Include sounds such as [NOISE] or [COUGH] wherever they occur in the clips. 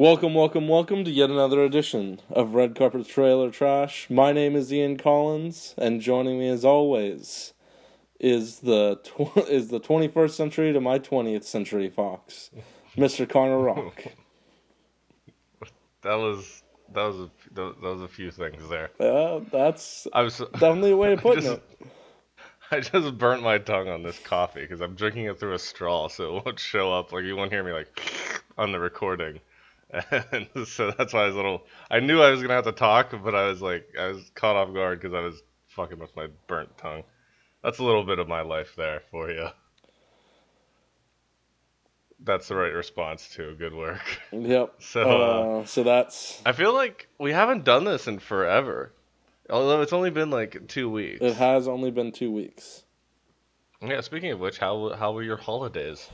Welcome, welcome, welcome to yet another edition of Red Carpet Trailer Trash. My name is Ian Collins, and joining me as always is the tw- is the 21st century to my 20th century Fox, Mr. Connor Rock. [LAUGHS] That was that was a that was a few things there. Uh, that's I was [LAUGHS] definitely a way of putting just- it. I just burnt my tongue on this coffee because I'm drinking it through a straw, so it won't show up. Like you won't hear me like on the recording, and [LAUGHS] so that's why I was a little. I knew I was gonna have to talk, but I was like I was caught off guard because I was fucking with my burnt tongue. That's a little bit of my life there for you. That's the right response to good work. Yep. [LAUGHS] So, uh, uh, so that's I feel like we haven't done this in forever. Although it's only been like two weeks. it. Has only been two weeks. Yeah, speaking of which, how how were your holidays?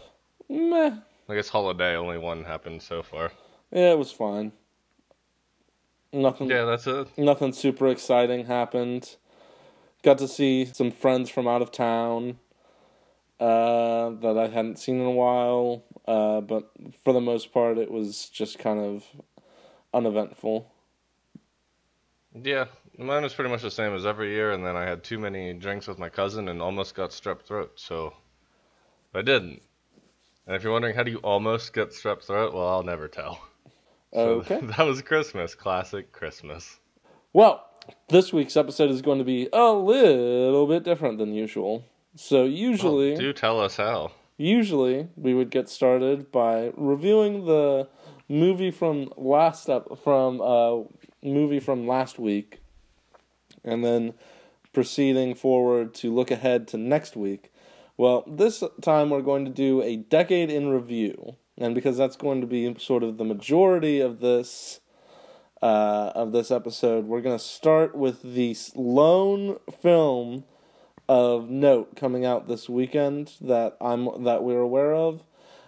Meh. I guess holiday only one happened so far. Yeah, it was fine. Nothing. Yeah, that's it. nothing super exciting happened. Got to see some friends from out of town uh, that I hadn't seen in a while, uh, but for the most part, it was just kind of uneventful. Yeah, mine was pretty much the same as every year, and then I had too many drinks with my cousin and almost got strep throat, so I didn't. And if you're wondering how do you almost get strep throat, well, I'll never tell. So Okay. [LAUGHS] that was Christmas, classic Christmas. Well, this week's episode is going to be a little bit different than usual. So usually, Well, do tell us how. usually we would get started by reviewing the movie from last up from uh movie from last week and then proceeding forward to look ahead to next week well this time we're going to do a decade in review and because that's going to be sort of the majority of this uh, of this episode we're going to start with the lone film of note coming out this weekend that I'm that we're aware of,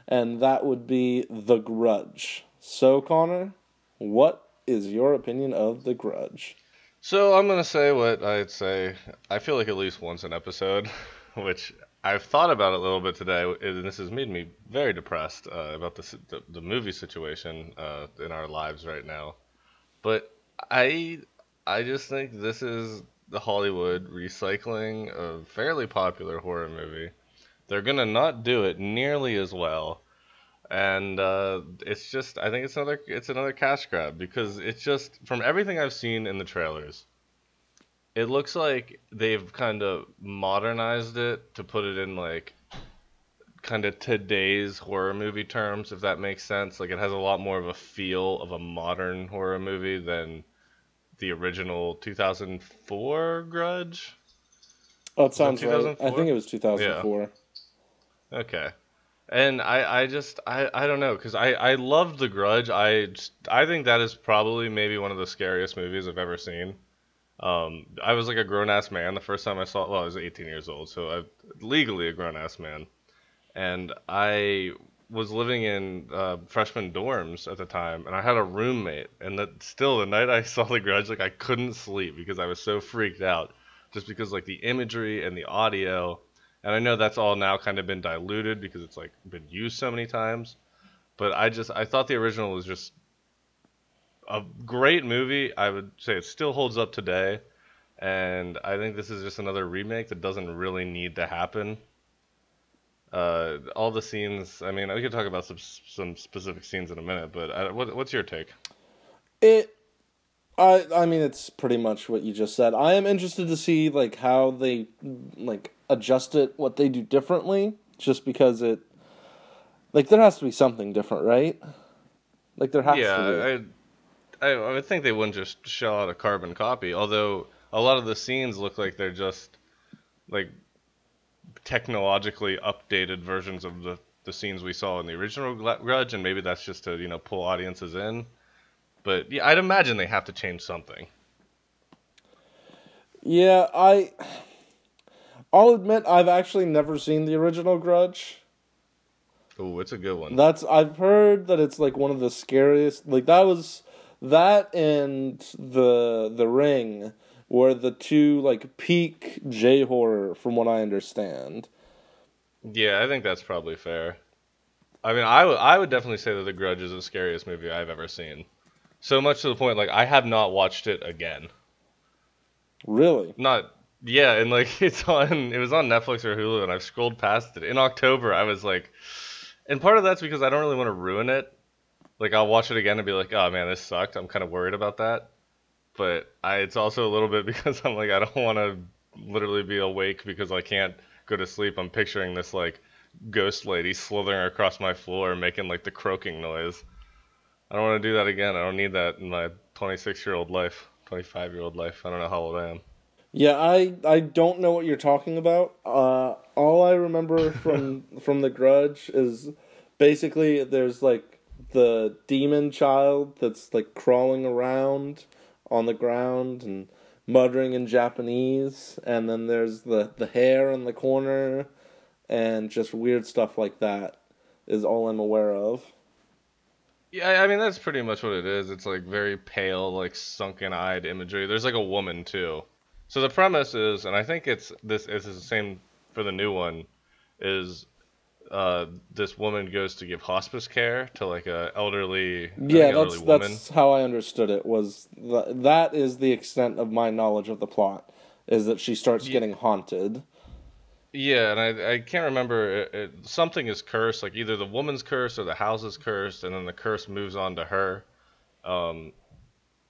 and that would be The Grudge. So, Connor, what is your opinion of The Grudge? So I'm gonna say what I'd say. I feel like at least once an episode, [LAUGHS] which I've thought about it a little bit today, and this has made me very depressed uh, about the, the the movie situation uh, in our lives right now. But I I just think this is the Hollywood recycling a fairly popular horror movie. They're gonna not do it nearly as well, and uh, it's just I think it's another it's another cash grab because it's just from everything I've seen in the trailers, it looks like they've kind of modernized it to put it in like kind of today's horror movie terms, if that makes sense. Like it has a lot more of a feel of a modern horror movie than the original 2004 Grudge. Oh, it sounds right. I think it was 2004. Yeah. Okay. And I, I just I, I don't know because I, I loved The Grudge I I think that is probably maybe one of the scariest movies I've ever seen. Um, I was like a grown ass man the first time I saw. it. Well, I was 18 years old, so I'm legally a grown ass man, and I was living in uh, freshman dorms at the time, and I had a roommate. And that still the night I [LAUGHS] saw The Grudge, like I couldn't sleep because I was so freaked out, just because like the imagery and the audio and I know that's all now kind of been diluted because it's like been used so many times. But I just I thought the original was just a great movie. I would say it still holds up today. And I think this is just another remake that doesn't really need to happen. Uh, all the scenes. I mean, we could talk about some some specific scenes in a minute, but uh, what, what's your take? It, I, I mean, it's pretty much what you just said. I am interested to see like how they like adjust it, what they do differently, just because it, like, there has to be something different, right? Like there has to be. yeah, I, I would think they wouldn't just shell out a carbon copy. Although a lot of the scenes look like they're just like technologically updated versions of the the scenes we saw in the original Grudge, and maybe that's just to you know pull audiences in. But yeah, I'd imagine they have to change something. Yeah, I. I'll admit I've actually never seen the original Grudge. Oh, it's a good one. That's I've heard that it's like one of the scariest. Like that was that and the the Ring were the two like peak J horror from what I understand. Yeah, I think that's probably fair. I mean, I would I would definitely say that The Grudge is the scariest movie I've ever seen. So much to the point, like I have not watched it again. Really? Not yeah, and like [LAUGHS] it's on it was on Netflix or Hulu, and I've scrolled past it. In October, I was like, and part of that's because I don't really want to ruin it. Like I'll watch it again and be like, oh man, this sucked. I'm kind of worried about that. But I, it's also a little bit [LAUGHS] because I'm like, I don't want to literally be awake because I can't go to sleep. I'm picturing this like ghost lady slithering across my floor making like the croaking noise. I don't want to do that again. I don't need that in my 26 year old life, 25 year old life. I don't know how old I am. Yeah, I I don't know what you're talking about. Uh, all I remember from [LAUGHS] from The Grudge is basically there's like the demon child that's like crawling around on the ground and muttering in Japanese, and then there's the the hair in the corner, and just weird stuff like that is all I'm aware of. Yeah, I mean that's pretty much what it is. It's like very pale, like sunken-eyed imagery. There's like a woman too. So the premise is, and I think it's this is the same for the new one, is uh, this woman goes to give hospice care to like a elderly Yeah, elderly that's woman. that's how I understood it. Was th- that is the extent of my knowledge of the plot? Is that she starts Ye- getting haunted? Yeah, and I I can't remember it, it, something is cursed, like either the woman's cursed or the house is cursed, and then the curse moves on to her. Um,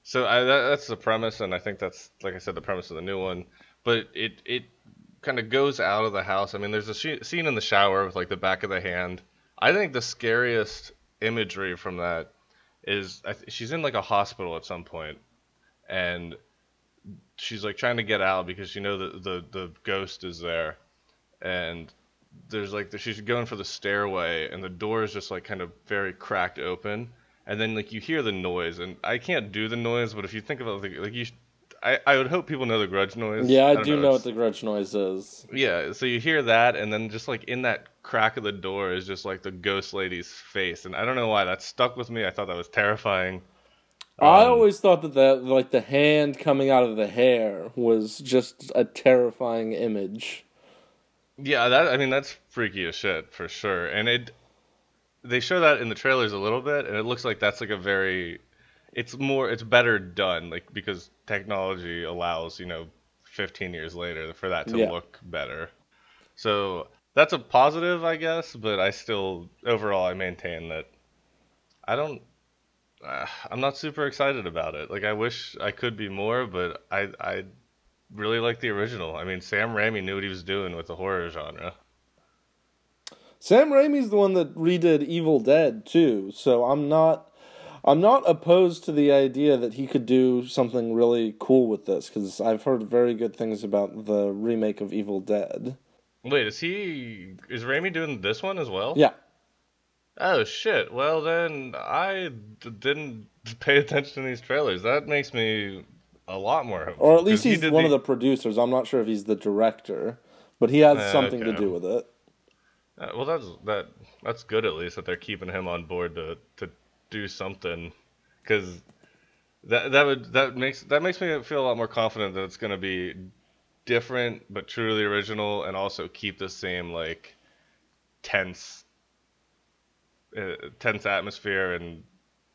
so I that, that's the premise, and I think that's like I said the premise of the new one. But it it kind of goes out of the house. I mean, there's a sh- scene in the shower with like the back of the hand. I think the scariest imagery from that is th- she's in like a hospital at some point, and she's like trying to get out because you know the the, the ghost is there and there's like the, she's going for the stairway and the door is just like kind of very cracked open and then like you hear the noise and I can't do the noise but if you think about like, like you I, I would hope people know the grudge noise Yeah, I, don't do know, it's- what the grudge noise is. yeah so you hear that and then just like in that crack of the door is just like the ghost lady's face and I don't know why that stuck with me I thought that was terrifying I Um, always thought that that like the hand coming out of the hair was just a terrifying image. Yeah, that I mean that's freaky as shit for sure. And it they show that in the trailers a little bit and it looks like that's like a very it's more it's better done like because technology allows, you know, 15 years later for that to Yeah. look better. So that's a positive, I guess, but I still overall I maintain that I don't uh, I'm not super excited about it. Like I wish I could be more, but I I really like the original. I mean, Sam Raimi knew what he was doing with the horror genre. Sam Raimi's the one that redid Evil Dead too, so I'm not I'm not opposed to the idea that he could do something really cool with this cuz I've heard very good things about the remake of Evil Dead. Wait, is he is Raimi doing this one as well? Yeah. Oh shit. Well then, I d- didn't [LAUGHS] pay attention to these trailers. That makes me a lot more hopeful. Or at least he's did one of the producers. I'm not sure if he's the director, but he has Uh, something to do with it. Uh, well, that's that. That's good at least that they're keeping him on board to to do something, because that that would that makes that makes me feel a lot more confident that it's gonna be different but truly original, and also keep the same like tense uh, tense atmosphere and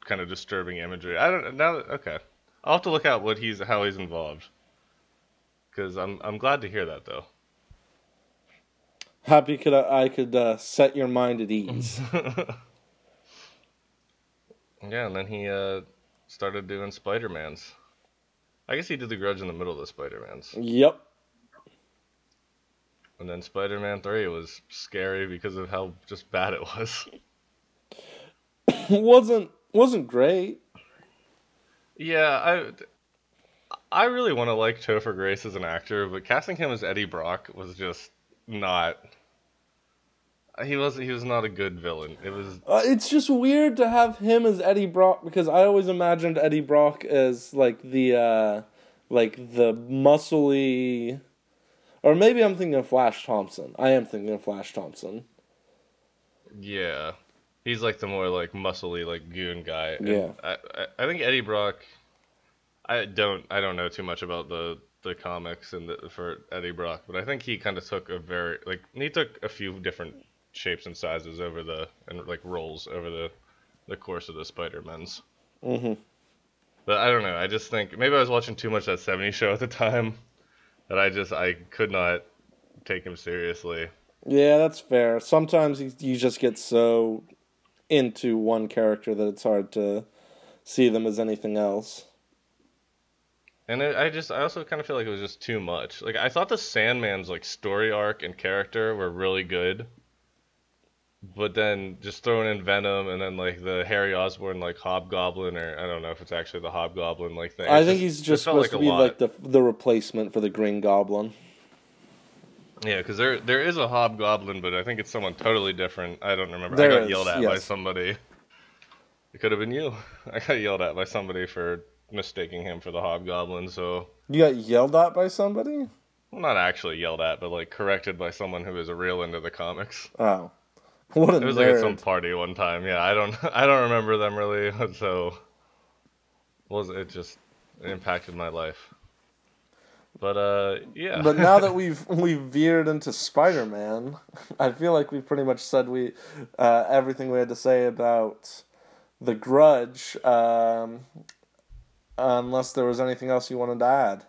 kind of disturbing imagery. I don't now. Okay, I'll have to look out what he's how he's involved, because I'm I'm glad to hear that though. Happy could I, I could uh, set your mind at [LAUGHS] ease. Yeah, and then he uh, started doing Spider Mans. I guess he did the Grudge in the middle of the Spider Mans, yep. and then Spider Man Three was scary because of how just bad it was. [COUGHS] wasn't wasn't great. yeah, I I really want to like Topher Grace as an actor, but casting him as Eddie Brock was just not. He was he was not a good villain. It was Uh, it's just weird to have him as Eddie Brock because I always imagined Eddie Brock as like the uh like the muscly or maybe I'm thinking of Flash Thompson. I am thinking of Flash Thompson. Yeah, he's like the more like muscly like goon guy. And Yeah. I, I I think Eddie Brock. I don't I don't know too much about the the comics and the, for Eddie Brock, but I think he kind of took a very like he took a few different shapes and sizes over the and like rolls over the the course of the Spider-Mans. hmm But I don't know. I just think maybe I was watching too much that 70s show at the time that I just I could not take him seriously. Yeah, that's fair. Sometimes you, you just get so into one character that it's hard to see them as anything else. And it, I just I also kind of feel like it was just too much. Like I thought the Sandman's like story arc and character were really good. But then just throwing in Venom and then like the Harry Osborn like Hobgoblin or I don't know if it's actually the Hobgoblin like thing. I think he's just supposed to be lot. like the the replacement for the Green Goblin. Yeah, because there there is a hobgoblin, but I think it's someone totally different. I don't remember. There I got is, yelled at by somebody. It could have been you. [LAUGHS] I got yelled at by somebody for mistaking him for the hobgoblin. So, You got yelled at by somebody? well, not actually yelled at, but like corrected by someone who is a real into the comics. Oh, [LAUGHS] what a It was like at some party one time. Yeah, I don't [LAUGHS] I don't remember them really. [LAUGHS] So, was it just it impacted my life? But uh, yeah. But now that we've we've veered into Spider Man, I feel like we've pretty much said we uh, everything we had to say about the Grudge. Um, unless there was anything else you wanted to add.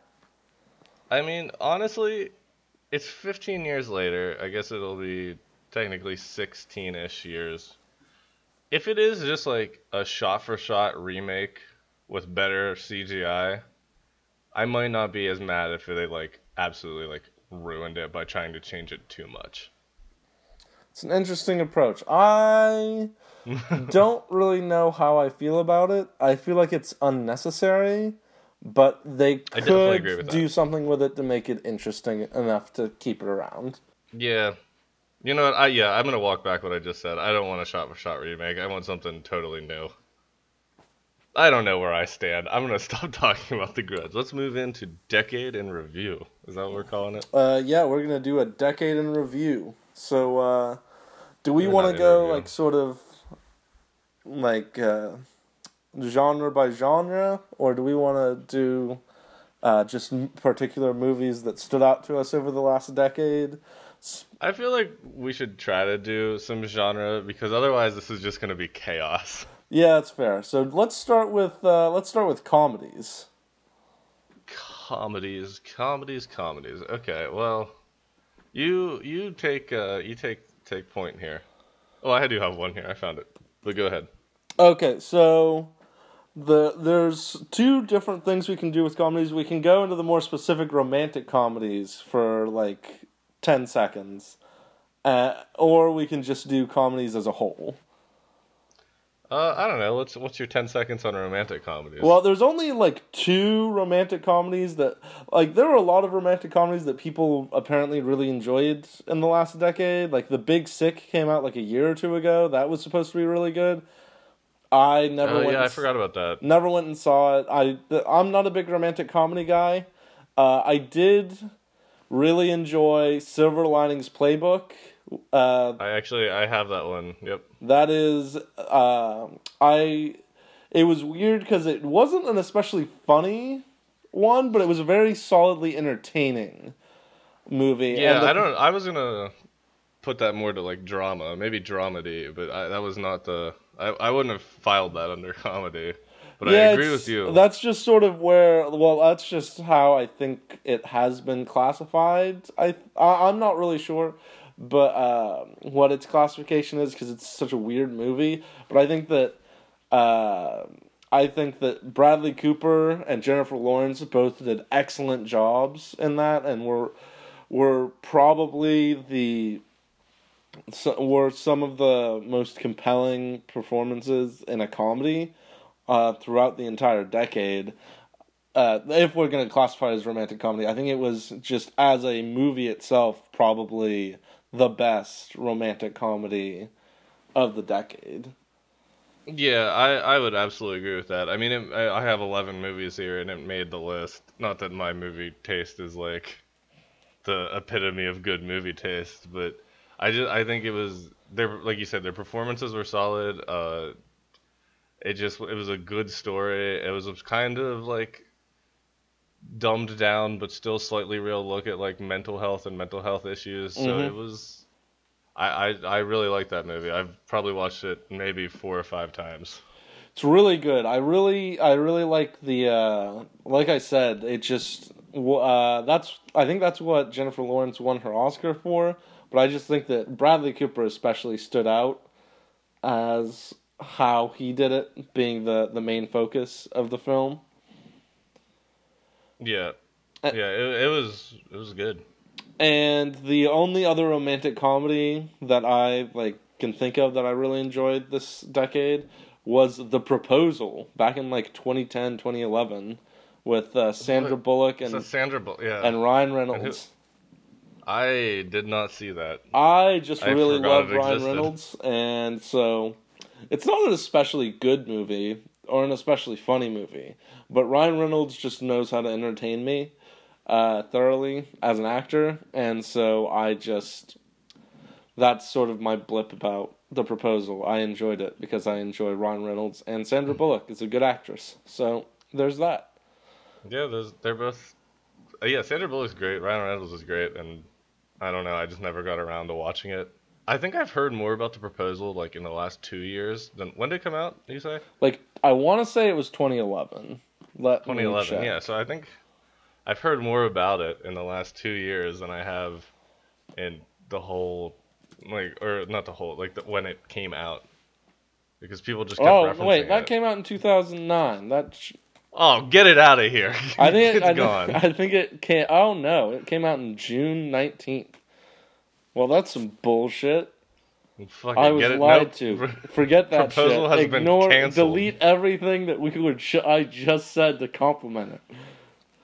I mean, honestly, it's 15 years later. I guess it'll be technically 16-ish years. If it is just like a shot-for-shot remake with better CGI, I might not be as mad if they like absolutely like ruined it by trying to change it too much. It's an interesting approach. I [LAUGHS] don't really know how I feel about it. I feel like it's unnecessary, but they I definitely agree could do that. something with it to make it interesting enough to keep it around. Yeah. You know what? I yeah, I'm gonna walk back what I just said. I don't want a shot-for-shot remake. I want something totally new. I don't know where I stand. I'm gonna [LAUGHS] stop talking about the Grudge. Let's move into decade in review. Is that what we're calling it? Uh, yeah, we're gonna do a decade in review. So, uh, do we want to go like sort of like uh, genre by genre, or do we want to do uh, just particular movies that stood out to us over the last decade? I feel like we should try to do some genre because otherwise this is just gonna be chaos. Yeah, that's fair. So let's start with uh, let's start with comedies. Comedies, comedies, comedies. Okay, well, you you take uh you take take point here. Oh, I do have one here. I found it. But go ahead. Okay, so the there's two different things we can do with comedies. We can go into the more specific romantic comedies for like ten seconds, uh, or we can just do comedies as a whole. Uh, I don't know. Let's. What's your ten seconds on romantic comedies? Well, there's only like two romantic comedies that like there were a lot of romantic comedies that people apparently really enjoyed in the last decade. Like The Big Sick came out like a year or two ago. That was supposed to be really good. I never oh went yeah, I forgot about that. Never went and saw it. I I'm not a big romantic comedy guy. Uh, I did really enjoy Silver Linings Playbook. Uh, I actually I have that one. Yep. that is, uh, I. It was weird because it wasn't an especially funny one, but it was a very solidly entertaining movie. Yeah, the- I don't. I was gonna put that more to like drama, maybe dramedy, but I, that was not the. I, I wouldn't have filed that under [LAUGHS] comedy. But I agree with you. That's just sort of where. Well, that's just how I think it has been classified. I, I I'm not really sure, but uh, what its classification is because it's such a weird movie. But I think that. Uh, I think that Bradley Cooper and Jennifer Lawrence both did excellent jobs in that, and were were probably the were some of the most compelling performances in a comedy uh, throughout the entire decade. Uh, if we're going to classify it as romantic comedy, I think it was just as a movie itself, probably the best romantic comedy of the decade. Yeah, I, I would absolutely agree with that. I mean, it, I, have 11 movies here and it made the list. Not that my movie taste is like the epitome of good movie taste, but I just I think it was their like you said their performances were solid. Uh, it just it was a good story. It was a kind of like dumbed down but still slightly real look at like mental health and mental health issues. So Mhm. it was I, I I really like that movie. I've probably watched it maybe four or five times. It's really good. I really, I really like the. Uh, like I said, it just. Uh, that's. I think that's what Jennifer Lawrence won her Oscar for. But I just think that Bradley Cooper especially stood out as how he did it, being the the main focus of the film. Yeah, yeah, it, it was it was good. And the only other romantic comedy that I like can think of that I really enjoyed this decade was The Proposal back in like 2010, 2011 with uh, Sandra Bullock and Sandra Bu- yeah. and Ryan Reynolds. I did not see that. I just I really love Ryan. Reynolds, and so it's not an especially good movie or an especially funny movie, but Ryan Reynolds just knows how to entertain me uh, thoroughly as an actor, and so I just that's sort of my blip about the proposal. I enjoyed it because I enjoy Ryan Reynolds and Sandra Bullock is a good actress. So there's that. Yeah, they're both. Uh, yeah, Sandra Bullock's great. Ryan Reynolds is great, and I don't know. I just never got around to watching it. I think I've heard more about the proposal like in the last two years than when did it come out? You say Like I want to say it was 2011. Let 2011. Yeah, so I think I've heard more about it in the last two years than I have in the whole like or not the whole like the, when it came out because people just kept Oh referencing wait, that it. came out in 2009. That sh- Oh, get it out of here! I think it, [LAUGHS] it's I, gone. Think, [LAUGHS] I think it came. Oh no, it came out in June 19th. Well, that's some bullshit. Fucking I was get it? lied Nope. to. [LAUGHS] Forget that Proposal shit. has been Ignore, canceled. delete everything that we were. Sh- I just said to compliment it.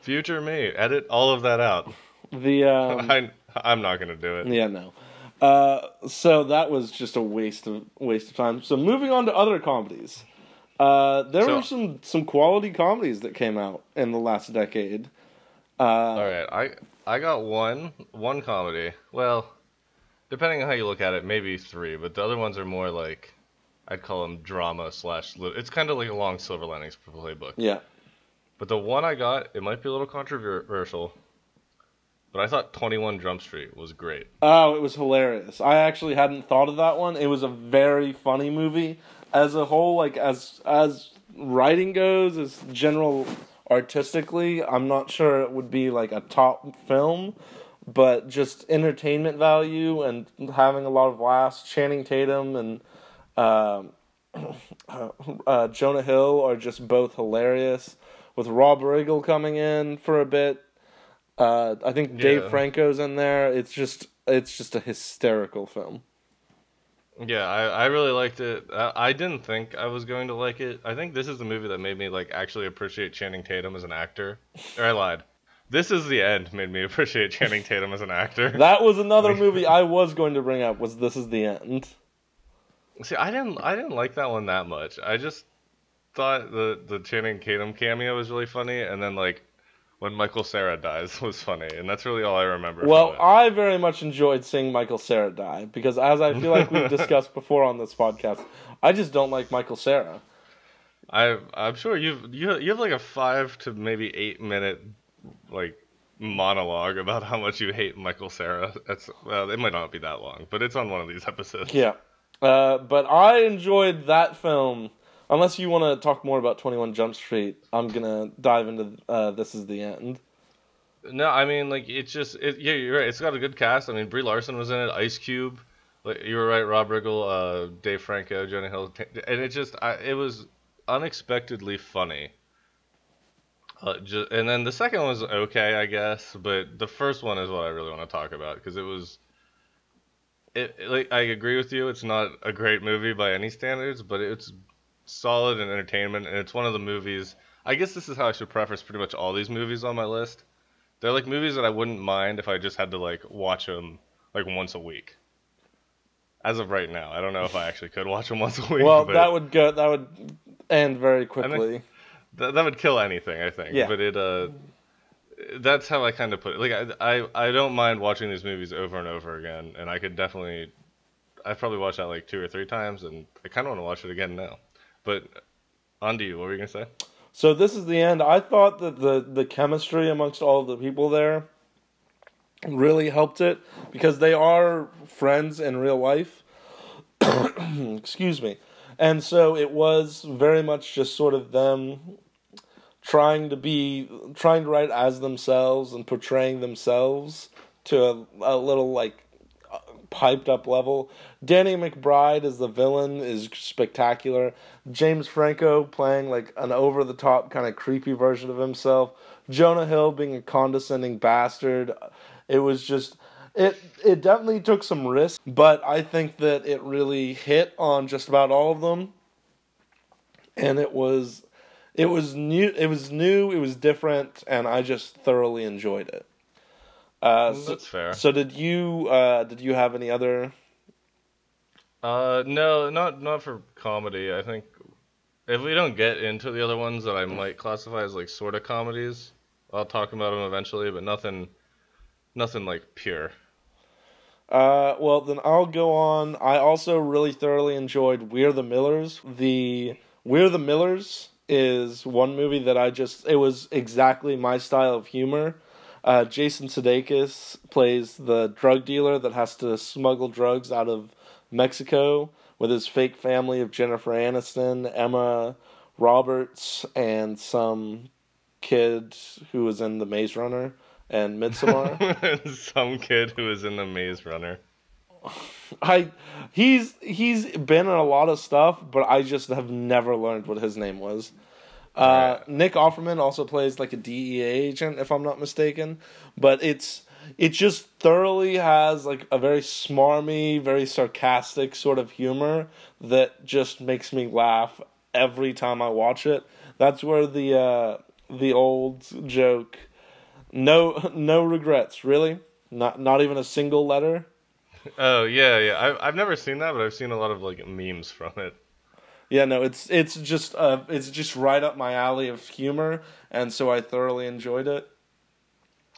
Future me, edit all of that out. The um, [LAUGHS] I I'm not gonna do it. Yeah, no. Uh, so that was just a waste of waste of time. So moving on to other comedies. Uh, there So- were some some quality comedies that came out in the last decade. Uh, All right, I I got one one comedy. Well, depending on how you look at it, maybe three, but the other ones are more like I'd call them drama slash. lit- It's kind of like a long Silver Linings playbook. Yeah. But the one I got, it might be a little controversial, but I thought Twenty One Jump Street was great. Oh, it was hilarious. I actually hadn't thought of that one. It was a very funny movie as a whole. Like as as writing goes, as general artistically, I'm not sure it would be like a top film, but just entertainment value and having a lot of laughs. Channing Tatum and um, [CLEARS THROAT] uh, Jonah Hill are just both hilarious. With Rob Riggle coming in for a bit, uh, I think Dave Yeah. Franco's in there. It's just it's just a hysterical film. Yeah, I, I really liked it. I, I didn't think I was going to like it. I think this is the movie that made me like actually appreciate Channing Tatum as an actor. Or I lied. This is the end made me appreciate Channing Tatum as an actor. [LAUGHS] That was another [LAUGHS] movie I was going to bring up. Was this is the end? See, I didn't I didn't like that one that much. I just thought the the Channing Tatum cameo was really funny, and then like when Michael Cera dies [LAUGHS] was funny, and that's really all I remember. Well, from it. I very much enjoyed seeing Michael Cera die because, as I feel like we've discussed before on this podcast, I just don't like Michael Cera. I I'm sure you've you you have like a five to maybe eight minute like monologue about how much you hate Michael Cera. That's well, it might not be that long, but it's on one of these episodes. Yeah, uh, but I enjoyed that film. Unless you want to talk more about Twenty One Jump Street, I'm gonna dive into uh, this is the end. No, I mean like it's just it, yeah, you're right. It's got a good cast. I mean Brie Larson was in it, Ice Cube. Like you were right, Rob Riggle, uh, Dave Franco, Jonah Hill, and it just I, it was unexpectedly funny. Uh, ju- and then the second one was okay, I guess, but the first one is what I really want to talk about because it was. It, it- like I agree with you. It's not a great movie by any standards, but it's solid in entertainment, and it's one of the movies. I guess this is how I should preface pretty much all these movies on my list. They're like movies that I wouldn't mind if I just had to like watch them like once a week. As of right now, I don't know if I actually could watch them once a week. Well, that would go. That would end very quickly. That, that would kill anything, I think. Yeah. But it uh, that's how I kind of put it. Like I, I I don't mind watching these movies over and over again, and I could definitely, I've probably watched that like two or three times, and I kind of want to watch it again now. But on to you. What were you gonna say? So this is the end. I thought that the the chemistry amongst all the people there really helped it because they are friends in real life. [COUGHS] Excuse me. And so it was very much just sort of them trying to be trying to write as themselves and portraying themselves to a, a little like piped up level. Danny McBride as the villain is spectacular. James Franco playing like an over the top kind of creepy version of himself. Jonah Hill being a condescending bastard. It was just it it definitely took some risk, but I think that it really hit on just about all of them. And it was it was new it was new, it was different, and I just thoroughly enjoyed it. Uh, so, That's fair. So did you uh, did you have any other? Uh, no, not not for comedy. I think if we don't get into the other ones that I might classify as like sort of comedies, I'll talk about them eventually. But nothing, nothing like pure. Uh, well, then I'll go on. I also really thoroughly enjoyed We're the Millers. The We're the Millers is one movie that I just it was exactly my style of humor. Uh, Jason Sudeikis plays the drug dealer that has to smuggle drugs out of Mexico with his fake family of Jennifer Aniston, Emma Roberts, and some kid who was in The Maze Runner and Midsommar. [LAUGHS] Some kid who is in the Maze Runner. I he's he's been in a lot of stuff, but I just have never learned what his name was. Uh, Right. Nick Offerman also plays like a DEA agent, if I'm not mistaken. But it's it just thoroughly has like a very smarmy, very sarcastic sort of humor that just makes me laugh every time I watch it. That's where the uh, the old joke, no no regrets, really, not not even a single letter. Oh yeah, yeah. I, I've never seen that, but I've seen a lot of like memes from it. Yeah, no, it's it's just uh it's just right up my alley of humor, and so I thoroughly enjoyed it.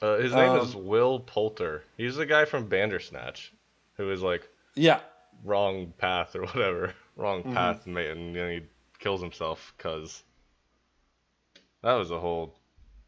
Uh, his name is Um, Will Poulter. He's the guy from Bandersnatch, who is like Yeah, wrong path or whatever, [LAUGHS] wrong Mm-hmm. path, mate, and then he kills himself because that was a whole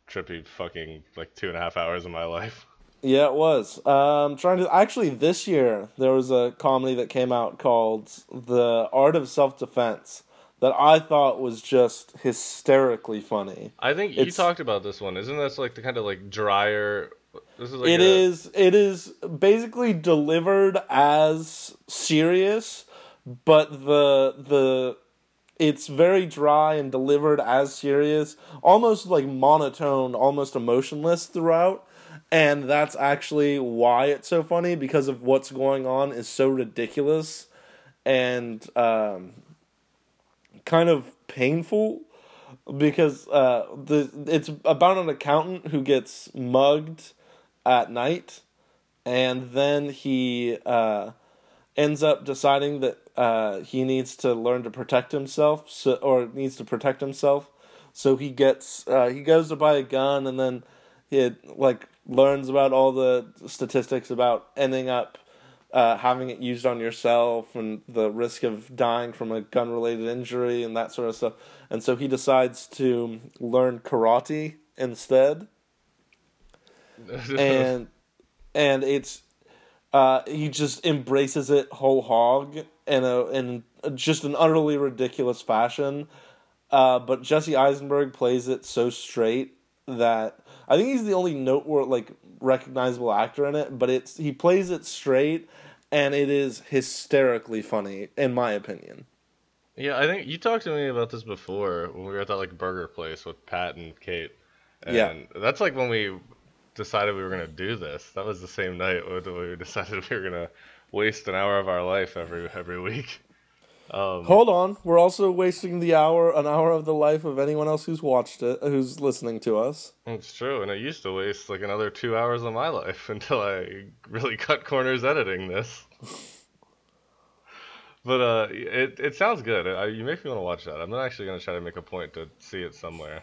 trippy fucking like two and a half hours of my life. yeah, it was. Um, trying to actually this year there was a comedy that came out called The Art of Self Defense that I thought was just hysterically funny. I think you talked about this one. Isn't this like the kind of like drier? This is like It a- is. It is basically delivered as serious, but the the it's very dry and delivered as serious, almost like monotone, almost emotionless throughout. And that's actually why it's so funny because of what's going on is so ridiculous and um, kind of painful because uh, the it's about an accountant who gets mugged at night, and then he uh, ends up deciding that uh, he needs to learn to protect himself, so, or needs to protect himself. So he gets uh, he goes to buy a gun, and then he like learns about all the statistics about ending up uh, having it used on yourself and the risk of dying from a gun related injury and that sort of stuff. And so he decides to learn karate instead. [LAUGHS] And and it's uh, he just embraces it whole hog in a in just an utterly ridiculous fashion. Uh, but Jesse Eisenberg plays it so straight that I think he's the only noteworthy like recognizable actor in it. But it's he plays it straight, and it is hysterically funny in my opinion. Yeah, I think you talked to me about this before when we were at that like burger place with Pat and Kate. And Yeah. that's like when we decided we were gonna do this. That was the same night [LAUGHS] we decided we were gonna waste an hour of our life every every week. Um, Hold on, we're also wasting the hour an hour of the life of anyone else who's watched it, who's listening to us. it's true, and I used to waste like another two hours of my life [LAUGHS] until I really cut corners editing this. [LAUGHS] But uh, it it sounds good. I, you make me want to watch that. I'm not actually gonna try to make a point to see it somewhere.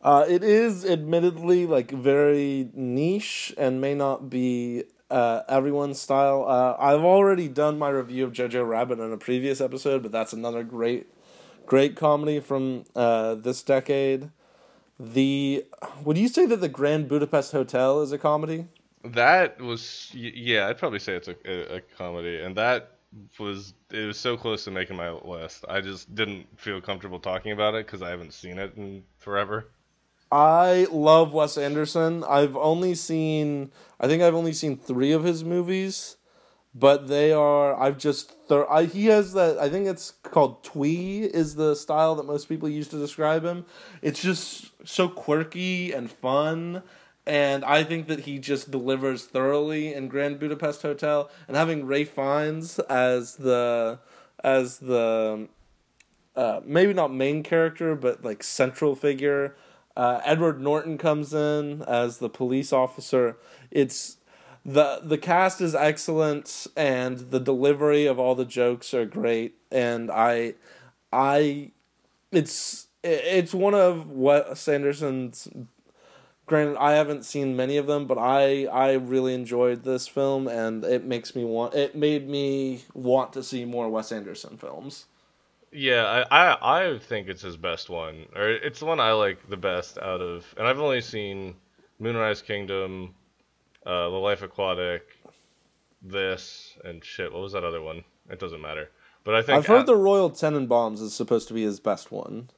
Uh, it is admittedly like very niche and may not be uh, everyone's style. Uh, I've already done my review of Jojo Rabbit in a previous episode, but that's another great, great comedy from uh, this decade. The would you say that the Grand Budapest Hotel is a comedy? That was yeah, I'd probably say it's a, a, comedy, and that was it was so close to making my list. I just didn't feel comfortable talking about it because I haven't seen it in forever. I love Wes Anderson. I've only seen, I think I've only seen three of his movies, but they are. I've just th- I, he has that. I think it's called twee is the style that most people use to describe him. It's just so quirky and fun, and I think that he just delivers thoroughly in Grand Budapest Hotel. And having Ralph Fiennes as the as the uh, maybe not main character, but like central figure. Uh, Edward Norton comes in as the police officer. It's the the cast is excellent, and the delivery of all the jokes are great. And I, I, it's it's one of Wes Anderson's. Granted, I haven't seen many of them, but I I really enjoyed this film, and it makes me want. It made me want to see more Wes Anderson films. Yeah, I, I I think it's his best one, or it's the one I like the best out of. And I've only seen Moonrise Kingdom, uh, The Life Aquatic, this, and shit. What was that other one? It doesn't matter. But I think I've heard I, the Royal Tenenbaums is supposed to be his best one.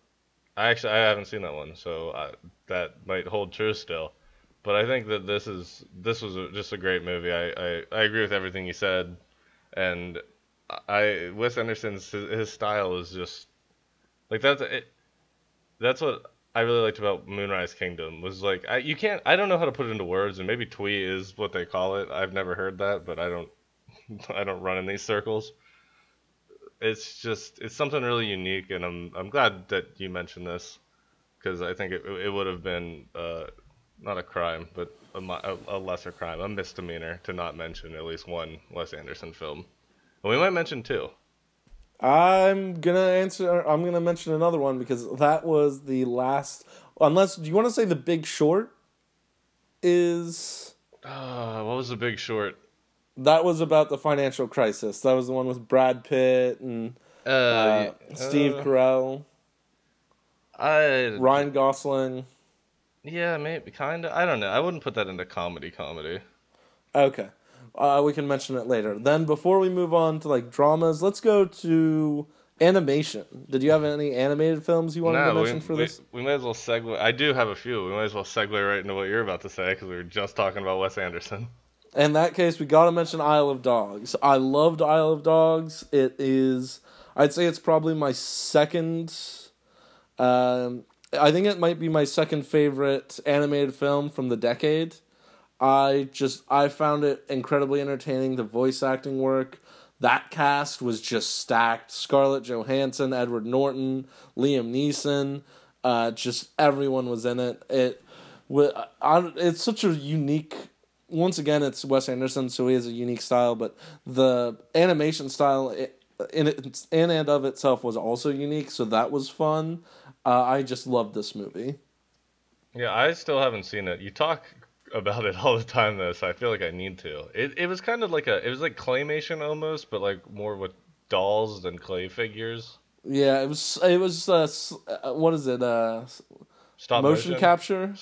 I actually I haven't seen that one, so I, that might hold true still. But I think that this is this was a, just a great movie. I, I, I agree with everything you said, and I Wes Anderson's his, his style is just like that's it. That's what I really liked about Moonrise Kingdom was like I you can't I don't know how to put it into words, and maybe twee is what they call it. I've never heard that, but I don't [LAUGHS] I don't run in these circles. It's just it's something really unique, and I'm I'm glad that you mentioned this because I think it it would have been uh, not a crime, but a, a lesser crime, a misdemeanor to not mention at least one Wes Anderson film. And we might mention two. I'm gonna answer. I'm gonna mention another one because that was the last. Unless, do you want to say the Big Short? Is Uh, what was the Big Short? that was about the financial crisis? That was the one with Brad Pitt and Uh, uh, Steve uh, Carell, I Ryan Gosling. yeah, maybe kind of. I don't know. I wouldn't put that into comedy. Comedy. Okay, uh, we can mention it later. Then, before we move on to like dramas, let's go to animation. Did you have any animated films you wanted to mention we, for we, this? we might as well segue. I do have a few. We might as well segue right into what you're about to say because we were just talking about Wes Anderson. In that case, we got to mention Isle of Dogs. I loved Isle of Dogs. It is, I'd say it's probably my second. Um, I think it might be my second favorite animated film from the decade. I just I found it incredibly entertaining. The voice acting work, that cast was just stacked. Scarlett Johansson, Edward Norton, Liam Neeson, uh, just everyone was in it. It, it's such a unique. Once again, it's Wes Anderson, so he has a unique style. But the animation style in it in and of itself was also unique, so that was fun. Uh, I just loved this movie. Yeah, I still haven't seen it. You talk about it all the time though, so I feel like I need to. It it was kind of like a it was like claymation almost, but like more with dolls than clay figures. Yeah, it was. It was. Uh, uh, what is it? Uh, Stop motion, motion, capture.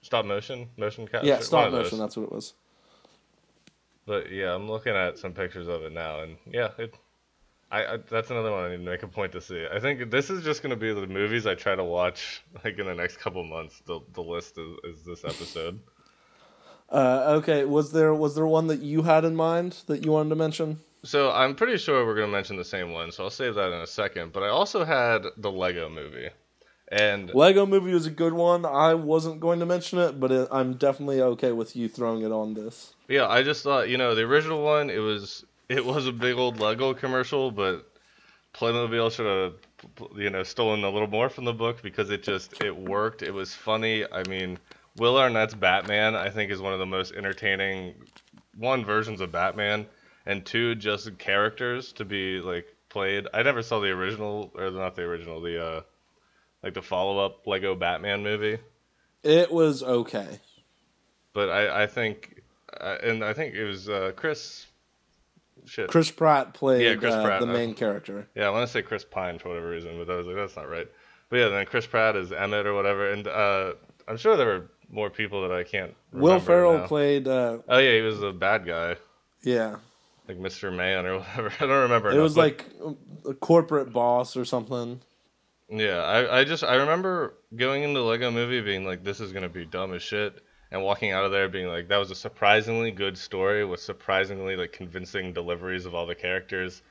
Stop motion, motion capture. Yeah, stop motion. That's what it was. But yeah, I'm looking at some pictures of it now, and yeah, it. I, I that's another one I need to make a point to see. I think this is just gonna be the movies I try to watch like in the next couple months. The the list is, is this episode. Uh, okay, was there was there one that you had in mind that you wanted to mention? So I'm pretty sure we're gonna mention the same one, so I'll save that in a second. But I also had the Lego Movie, and Lego Movie was a good one. I wasn't going to mention it, but it, I'm definitely okay with you throwing it on this. yeah, I just thought you know the original one it was it was a big old Lego commercial, but Playmobil should have you know stolen a little more from the book because it just it worked. It was funny. I mean, Will Arnett's Batman I think is one of the most entertaining one versions of Batman, and two just characters to be like played. I never saw the original or not the original the uh like the follow up Lego Batman movie, It was okay. but I I think uh, and I think it was uh, Chris. Shit. Chris Pratt played Yeah, Chris uh, Pratt, the uh, main character. Yeah, I want to say Chris Pine for whatever reason, but I was like, that's not right. But yeah, then Chris Pratt is Emmett or whatever, and uh, I'm sure there were more people that I can't. Will Ferrell now. played. Uh, Oh yeah, he was the bad guy, yeah, like Mr. Man or [LAUGHS] whatever. I don't remember. it enough, was like a corporate boss or something. Yeah, I, I just I remember going into Lego Movie being like, this is gonna be dumb as shit, and walking out of there being like, that was a surprisingly good story with surprisingly like convincing deliveries of all the characters,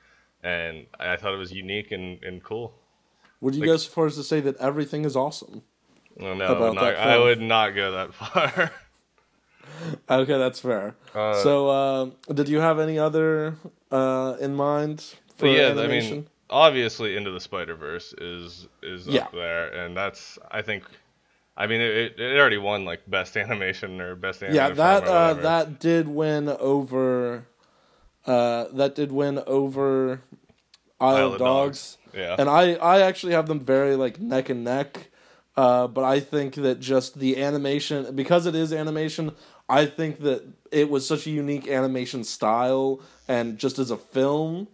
and I thought it was unique and, and cool. Would you Like- go so far as to say that everything is awesome? No, I About would not, that I would not go that [LAUGHS] far. Okay, that's fair. Uh, so, uh, did you have any other uh, in mind for yeah, animation? I mean, obviously, Into the Spider Verse is is Yeah. up there, and that's I think, I mean, it, it already won like best [LAUGHS] animation or best animated yeah, film that uh, that did win over. Uh, that did win over Isle, of Dogs. yeah, and I I actually have them very like neck and neck. Uh, but I think that just the animation because it is animation, I think that it was such a unique animation style and just as a film,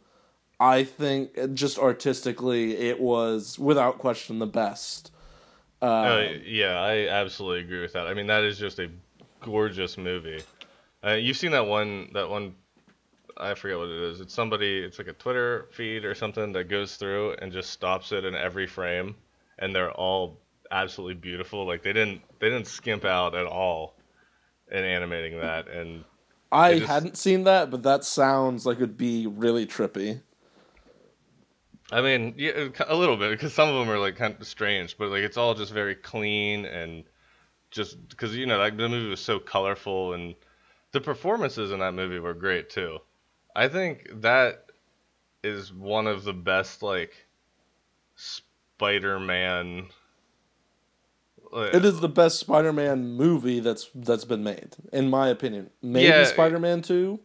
I think just artistically it was without question the best. Uh, Uh, yeah, I absolutely agree with that. I mean, that is just a gorgeous movie. Uh, you've seen that one that one I forget what it is. It's somebody it's like a Twitter feed or something that goes through and just stops it in every frame and they're all absolutely beautiful. Like they didn't they didn't skimp out at all in animating that and I just- hadn't seen that, but that sounds like it'd be really trippy. I mean, yeah, a little bit because some of them are like kind of strange, but like it's all just very clean and just because you know like the movie was so colorful and the performances in that movie were great too. I think that is one of the best like Spider-Man. Uh, It is the best Spider-Man movie that's that's been made, in my opinion. Maybe Yeah. Spider-Man Two,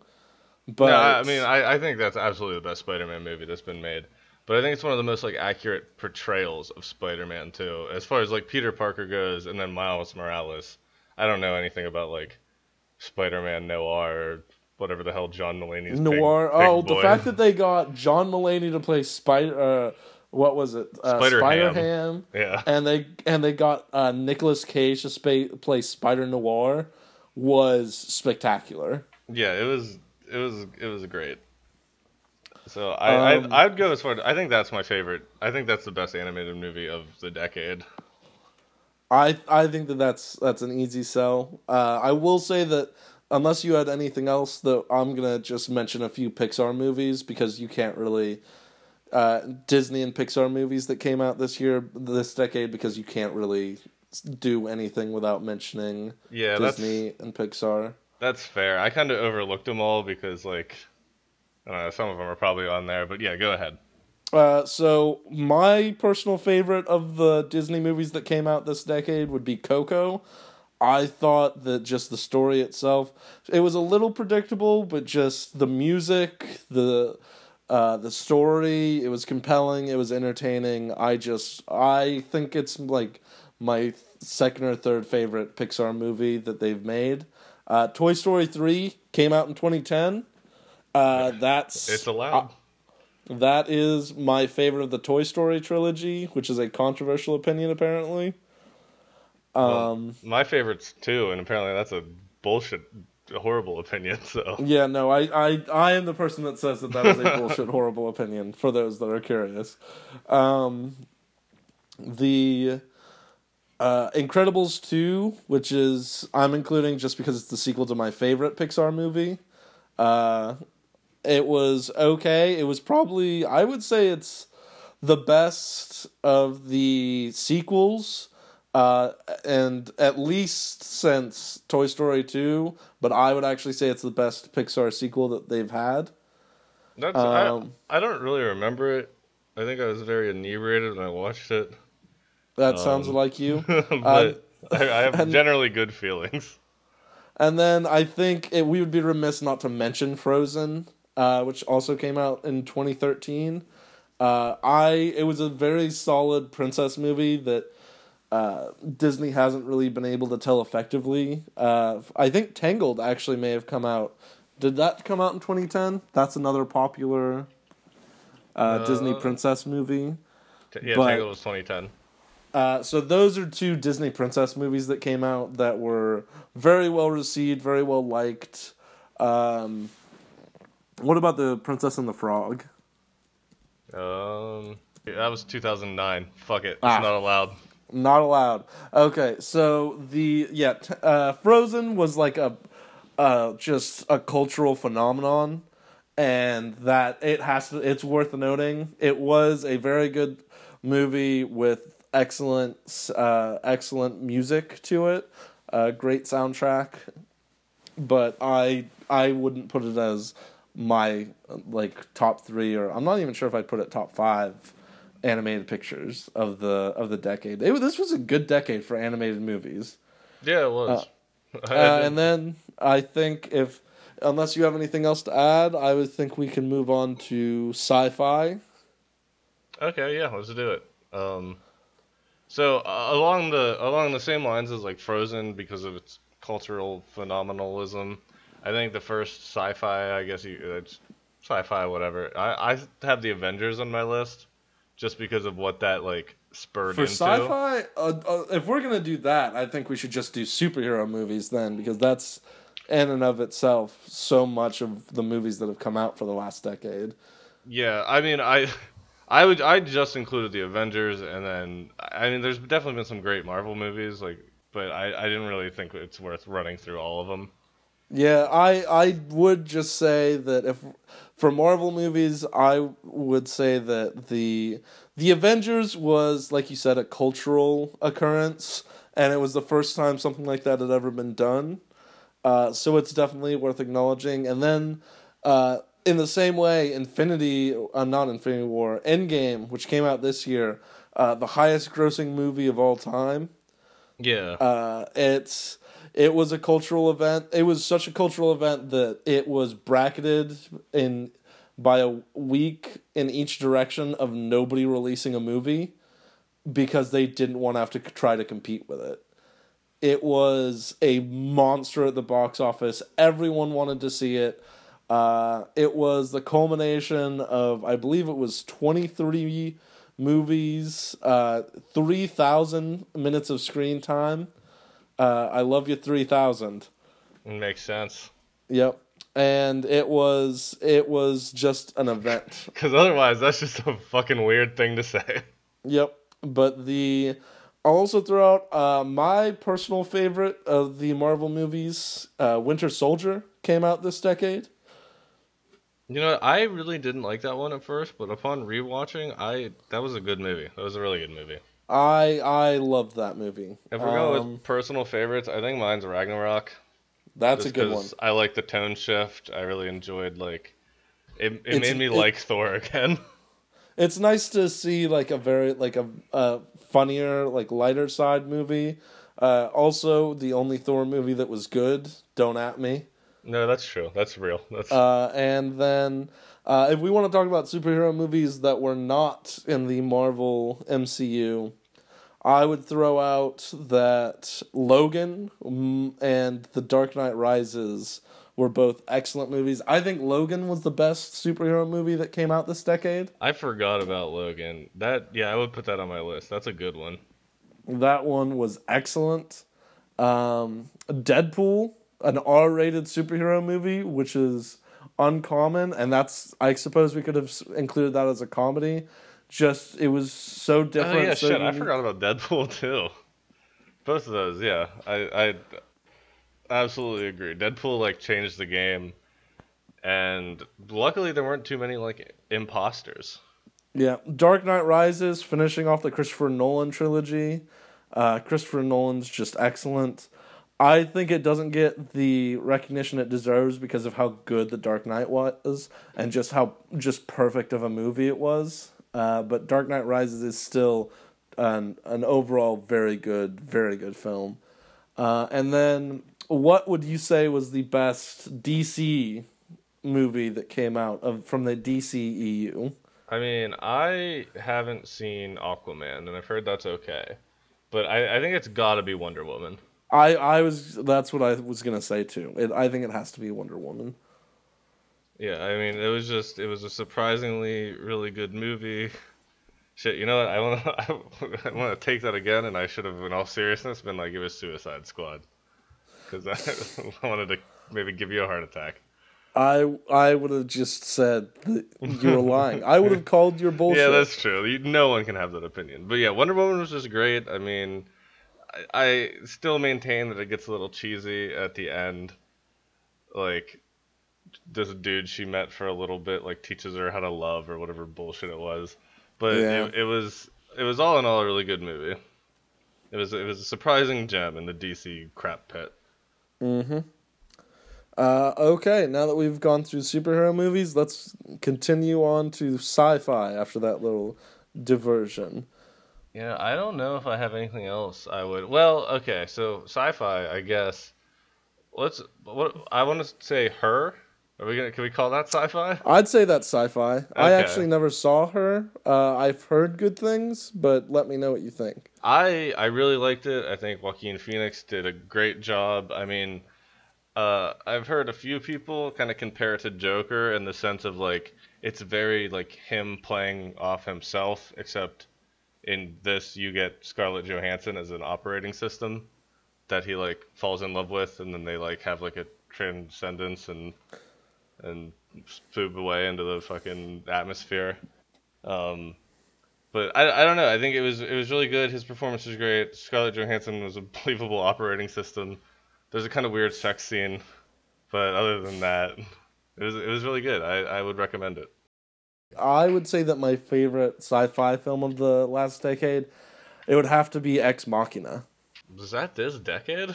but no, I mean, I, I think that's absolutely the best Spider-Man movie that's been made. But I think it's one of the most like accurate portrayals of Spider-Man too, as far as like Peter Parker goes, and then Miles Morales. I don't know anything about like Spider-Man Noir or whatever the hell John Mulaney's big- Noir. big oh, the fact that they got John Mulaney to play Spider. Uh, what was it? Uh, Spider-Ham. Ham. yeah, And they and they got uh, Nicolas Cage to spa- play Spider Noir was spectacular. yeah, it was it was it was great. So I, Um, I I'd go as far. I think that's my favorite. I think that's the best animated movie of the decade. I I think that that's that's an easy sell. Uh, I will say that unless you had anything else, that I'm gonna just mention a few Pixar movies because you can't really uh, Disney and Pixar movies that came out this year, this decade, because you can't really do anything without mentioning Yeah, Disney and Pixar. That's fair. I kind of overlooked them all because, like, I don't know, some of them are probably on there. But yeah, go ahead. Uh, so my personal favorite of the Disney movies that came out this decade would be Coco. I thought that just the story itself, it was a little predictable, but just the music, the uh, the story, it was compelling, it was entertaining. I just I think it's like my second or third favorite Pixar movie that they've made. Uh, Toy Story three came out in 2010. Uh, that's It's allowed. that is my favorite of the Toy Story trilogy, which is a controversial opinion apparently. Um My favorites too, and apparently that's a bullshit, horrible opinion. So yeah, no, I, I I am the person that says that that is a [LAUGHS] bullshit horrible opinion for those that are curious. Um the uh Incredibles 2, which is I'm including just because it's the sequel to my favorite Pixar movie. Uh it was okay. It was probably I would say it's the best of the sequels, uh, and at least since Toy Story 2, but I would actually say it's the best Pixar sequel that they've had. that's Um, I, I don't really remember it. I think I was very inebriated when I watched it, That sounds Um, like you. [LAUGHS] but I, I have and- generally good feelings. And then I think it, we would be remiss not to mention Frozen, uh, which also came out in 2013. Uh, I it was a very solid princess movie that uh, Disney hasn't really been able to tell effectively. Uh, I think Tangled actually may have come out. Did that come out in 2010? That's another popular uh, Disney Uh, princess movie. T- Yeah, But- Tangled was 2010. Uh, so those are two Disney princess movies that came out that were very well received, very well liked. Um, what about the Princess and the Frog? Um, that was 2009. Fuck it, it's Ah. not allowed. Not allowed. Okay, so the yeah, t- uh, Frozen was like a uh, just a cultural phenomenon, and that it has to. It's worth noting. It was a very good movie with excellent, uh, excellent music to it, a great soundtrack. But I I wouldn't put it as my like top three, or I'm not even sure if I'd put it top five animated pictures of the of the decade. It, this was a good decade for animated movies. Yeah, it was. I Uh, and then I think if unless you have anything else to add, I would think we can move on to sci-fi. Okay, yeah, let's do it. Um, so uh, along the along the same lines as like Frozen because of its cultural phenomenalism, I think the first sci-fi, I guess you it's sci-fi whatever. I I have the Avengers on my list just because of what that like spurred For into. sci-fi, uh, uh, if we're gonna do that, I think we should just do superhero movies then, because that's in and of itself so much of the movies that have come out for the last decade. Yeah, I mean, I, I would, I just included the Avengers, and then, I mean, there's definitely been some great Marvel movies, like, but I, I didn't really think it's worth running through all of them. Yeah, I I would just say that if for Marvel movies, I would say that the the Avengers was like you said a cultural occurrence, and it was the first time something like that had ever been done. Uh, so it's definitely worth acknowledging. And then, uh, in the same way, Infinity, uh, not Infinity War, Endgame, which came out this year, uh, the highest grossing movie of all time. Yeah, Uh, it's it was a cultural event. It was such a cultural event that it was bracketed in by a week in each direction of nobody releasing a movie because they didn't want to have to try to compete with it. It was a monster at the box office. Everyone wanted to see it. Uh, it was the culmination of, I believe it was 23 movies, uh, 3,000 minutes of screen time. Uh, I love you 3000. makes sense. Yep. And it was it was just an event. [LAUGHS] Because otherwise, that's just a fucking weird thing to say. Yep. But the I'll also throw out uh, my personal favorite of the Marvel movies, uh, Winter Soldier, came out this decade. You know, I really didn't like that one at first, but upon rewatching, I that was a good movie. That was a really good movie. I I loved that movie. If we're going Um, with personal favorites, I think mine's Ragnarok. that's just a good one. I like the tone shift. I really enjoyed like it. It It's- made me it- like Thor again. [LAUGHS] It's nice to see like a very like a, a funnier like lighter side movie. Uh, also, the only Thor movie that was good. Don't at me. no, that's true. That's real. That's Uh, and then, uh, if we want to talk about superhero movies that were not in the Marvel MCU, I would throw out that Logan mm, and The Dark Knight Rises were both excellent movies. I think Logan was the best superhero movie that came out this decade. I forgot about Logan. That yeah, I would put that on my list. That's a good one. That one was excellent. Um, Deadpool, an R-rated superhero movie, which is uncommon, and that's I suppose we could have included that as a comedy. Just it was so Oh different. yeah, so shit. I forgot about Deadpool [LAUGHS] too. Both of those, yeah. I I absolutely agree. Deadpool like changed the game, and luckily there weren't too many like imposters. Yeah, Dark Knight Rises, finishing off the Christopher Nolan trilogy. Uh, Christopher Nolan's just excellent. I think it doesn't get the recognition it deserves because of how good The Dark Knight was and just how just perfect of a movie it was. Uh, but Dark Knight Rises is still an an overall very good, very good film. Uh, and then, what would you say was the best DC movie that came out of from the DCEU? I mean, I haven't seen Aquaman, and I've heard that's okay, but I, I think it's got to be Wonder Woman. I I was that's what I was gonna say too. It, I think it has to be Wonder Woman. Yeah, I mean, it was just it was a surprisingly really good movie. Shit, you know what? I want to [LAUGHS] I want to take that again, and I should have, in all seriousness, been like, it was Suicide Squad, because [LAUGHS] I, wanted to maybe give you a heart attack. I I would have just said that you were lying. I would have called your [LAUGHS] bullshit. Yeah, that's true. You, no one can have that opinion. But yeah, Wonder Woman was just great. I mean, I, I still maintain that it gets a little cheesy at the end. Like, this dude she met for a little bit like teaches her how to love or whatever bullshit it was. But Yeah. it, it was it was all in all a really good movie. It was it was a surprising gem in the DC crap pit. Mm-hmm. Uh, okay, now that we've gone through superhero movies, let's continue on to sci-fi after that little diversion. Yeah, I don't know if I have anything else I would. Well, okay, so sci-fi, I guess. Let's. What I want to say, her. Are we gonna? Can we call that sci-fi? I'd say that's sci-fi. I actually never saw her. Uh, I've heard good things, but let me know what you think. I I really liked it. I think Joaquin Phoenix did a great job. I mean, uh, I've heard a few people kind of compare it to Joker in the sense of like it's very like him playing off himself, except in this you get Scarlett Johansson as an operating system that he like falls in love with, and then they like have like a transcendence and and swoop away into the fucking atmosphere. Um, but I, I don't know. I think it was it was really good. His performance was great. Scarlett Johansson was a [LAUGHS] believable operating system. There's a kind of weird sex scene, but other than that, it was it was really good. I, I would recommend it. I would say that my favorite sci-fi film of the last decade, it would have to be Ex Machina. Was that this decade?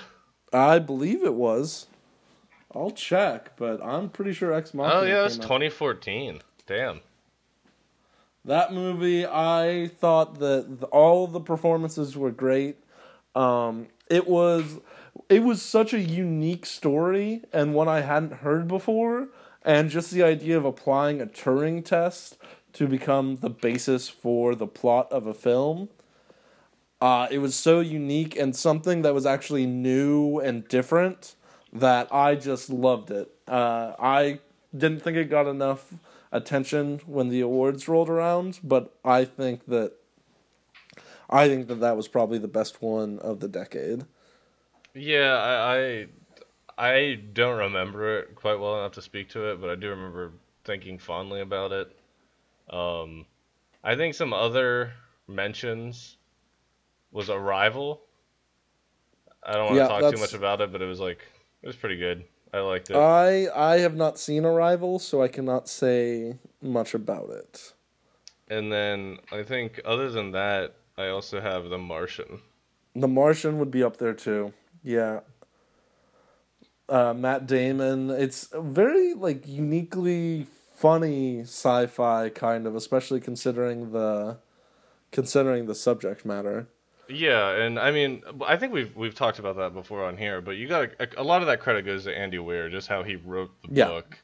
I believe it was. I'll check, but I'm pretty sure Ex Machina. Oh yeah, it was came out. 2014. Damn. That movie, I thought that all the performances were great. Um, it was it was such a unique story and one I hadn't heard before, and just the idea of applying a Turing test to become the basis for the plot of a film. Uh, it was so unique and something that was actually new and different that I just loved it. Uh, I didn't think it got enough attention when the awards rolled around, but I think that I think that that was probably the best one of the decade. Yeah, I, I I don't remember it quite well enough to speak to it, but I do remember thinking fondly about it. Um, I think some other mentions was Arrival. I don't want to Yeah, talk too much about it, but it was like was pretty good. I liked it. I I have not seen Arrival, so I cannot say much about it. and then I think other than that, I also have The Martian. The Martian would be up there too. Yeah. Uh, Matt Damon. It's very like uniquely funny sci-fi kind of, especially considering the considering the subject matter. Yeah, and I mean, I think we've we've talked about that before on here, but you got a, a lot of that credit goes to Andy Weir, just how he wrote the Yeah. book,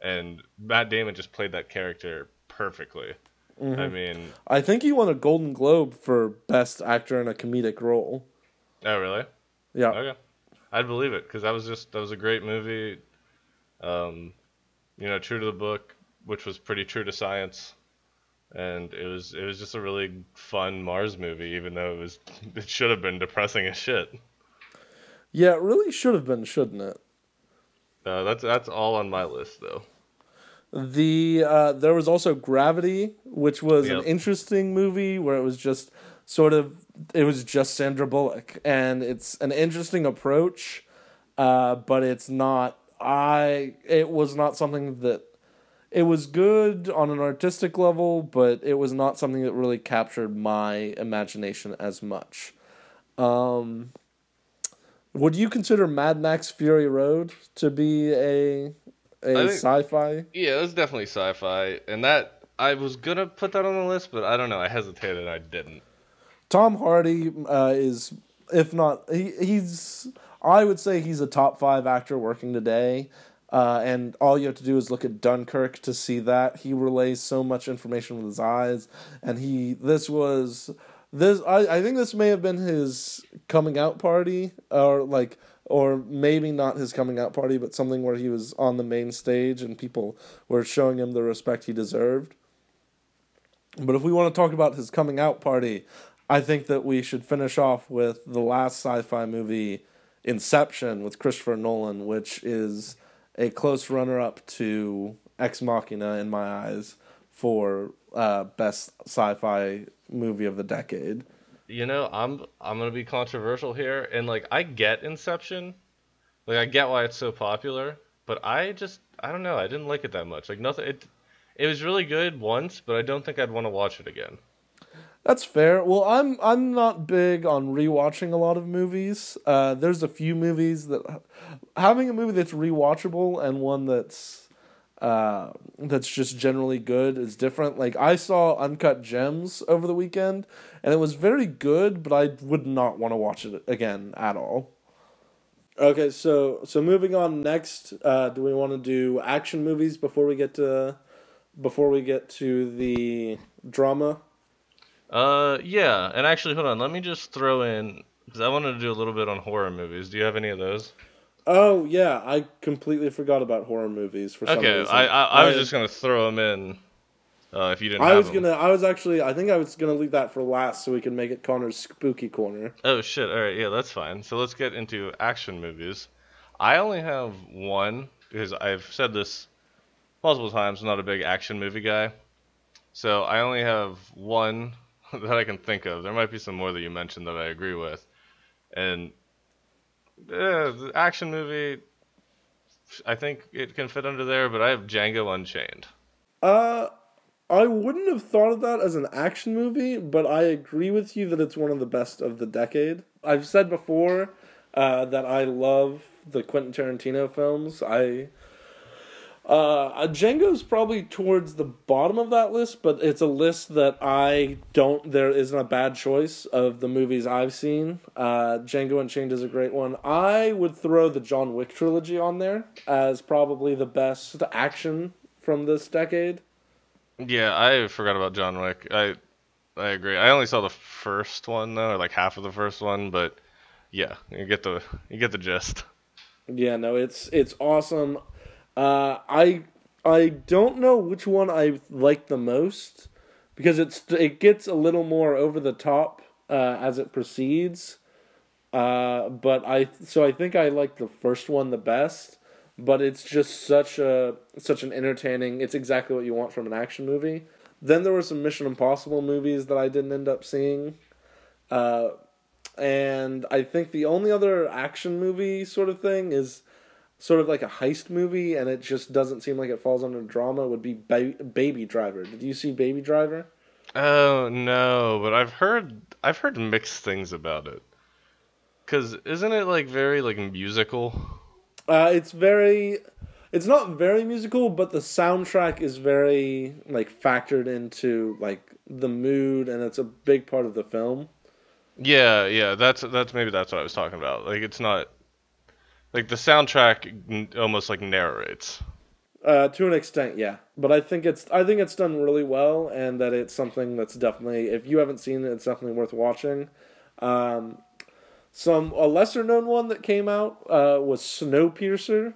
and Matt Damon just played that character perfectly. I mean, I think he won a Golden Globe for best actor in a comedic role. oh really? Yeah. Okay, I'd believe it because that was just that was a great movie. Um, you know, true to the book, which was pretty true to science, and it was it was just a really fun Mars movie, even though it was [LAUGHS] it should have been depressing as shit. Yeah, it really should have been, shouldn't it? Uh, that's that's all on my list though. The uh, there was also Gravity, which was Yep. an interesting movie where it was just sort of it was just Sandra Bullock, and it's an interesting approach, uh, but it's not. I it was not something that it was good on an artistic level, but it was not something that really captured my imagination as much. Um, would you consider Mad Max Fury Road to be a think- sci-fi? Yeah, it was definitely sci-fi, and that I was gonna put that on the list, but I don't know. I hesitated. I didn't. Tom Hardy uh, is, if not, he, he's. I would say he's a top five actor working today, uh, and all you have to do is look at Dunkirk to see that he relays so much information with his eyes, and he. This was this. I I think this may have been his coming out party, or like, or maybe not his coming out party, but something where he was on the main stage and people were showing him the respect he deserved. But if we want to talk about his coming out party, I think that we should finish off with the last sci-fi movie, Inception, with Christopher Nolan, which is a close runner-up to Ex Machina in my eyes for uh, best sci-fi movie of the decade. You know, I'm I'm gonna be controversial here, and like I get Inception, like I get why it's so popular, but I just I don't know, I didn't like it that much. Like nothing, it it was really good once, but I don't think I'd want to watch it again. That's fair. Well, I'm I'm not big on rewatching a lot of movies. Uh, there's a few movies that having a movie that's rewatchable and one that's uh, that's just generally good is different. Like I saw Uncut Gems over the weekend, and it was very good, but I would not want to watch it again at all. Okay, so so moving on next, uh, do we want to do action movies before we get to before we get to the drama? Uh, yeah, and actually, hold on, let me just throw in because I wanted to do a little bit on horror movies. Do you have any of those? Oh yeah, I completely forgot about horror movies for some Okay, reason. I I, I was just gonna throw them in. Uh, if you didn't. I was 'em. gonna. I was actually. I think I was gonna leave that for last so we can make it Connor's spooky corner. Oh shit! All right, yeah, that's fine. So let's get into action movies. I only have one because I've said this multiple times. I'm not a big action movie guy, so I only have one [LAUGHS] that I can think of. There might be some more that you mentioned that I agree with, and uh, the action movie. I think it can fit under there, but I have Django Unchained. Uh, I wouldn't have thought of that as an action movie, but I agree with you that it's one of the best of the decade. I've said before uh, that I love the Quentin Tarantino films. I uh, Django's probably towards the bottom of that list, but it's a list that I don't. There isn't a bad choice of the movies I've seen. Uh, Django Unchained is a great one. I would throw the John Wick trilogy on there as probably the best action from this decade. Yeah, I forgot about John Wick. I I agree. I only saw the first one though, or like half of the first one, but yeah, you get the you get the gist. Yeah, no, it's it's awesome. Uh, I I don't know which one I like the most because it's it gets a little more over the top uh, as it proceeds. Uh, but I so I think I like the first one the best. But it's just such a such an entertaining. It's exactly what you want from an action movie. Then there were some Mission Impossible movies that I didn't end up seeing. Uh, and I think the only other action movie sort of thing is sort of like a heist movie, and it just doesn't seem like it falls under drama. Would be ba- Baby Driver. Did you see Baby Driver? Oh no, but I've heard I've heard mixed things about it. Cause isn't it like very like musical? Uh, it's very. It's not very musical, but the soundtrack is very like factored into like the mood, and it's a big part of the film. Yeah, yeah, that's that's maybe that's what I was talking about. Like it's not like the soundtrack n- almost like narrates. Uh, to an extent, yeah, but I think it's I think it's done really well, and that it's something that's definitely if you haven't seen it, it's definitely worth watching. Um, some a lesser known one that came out uh, was Snowpiercer.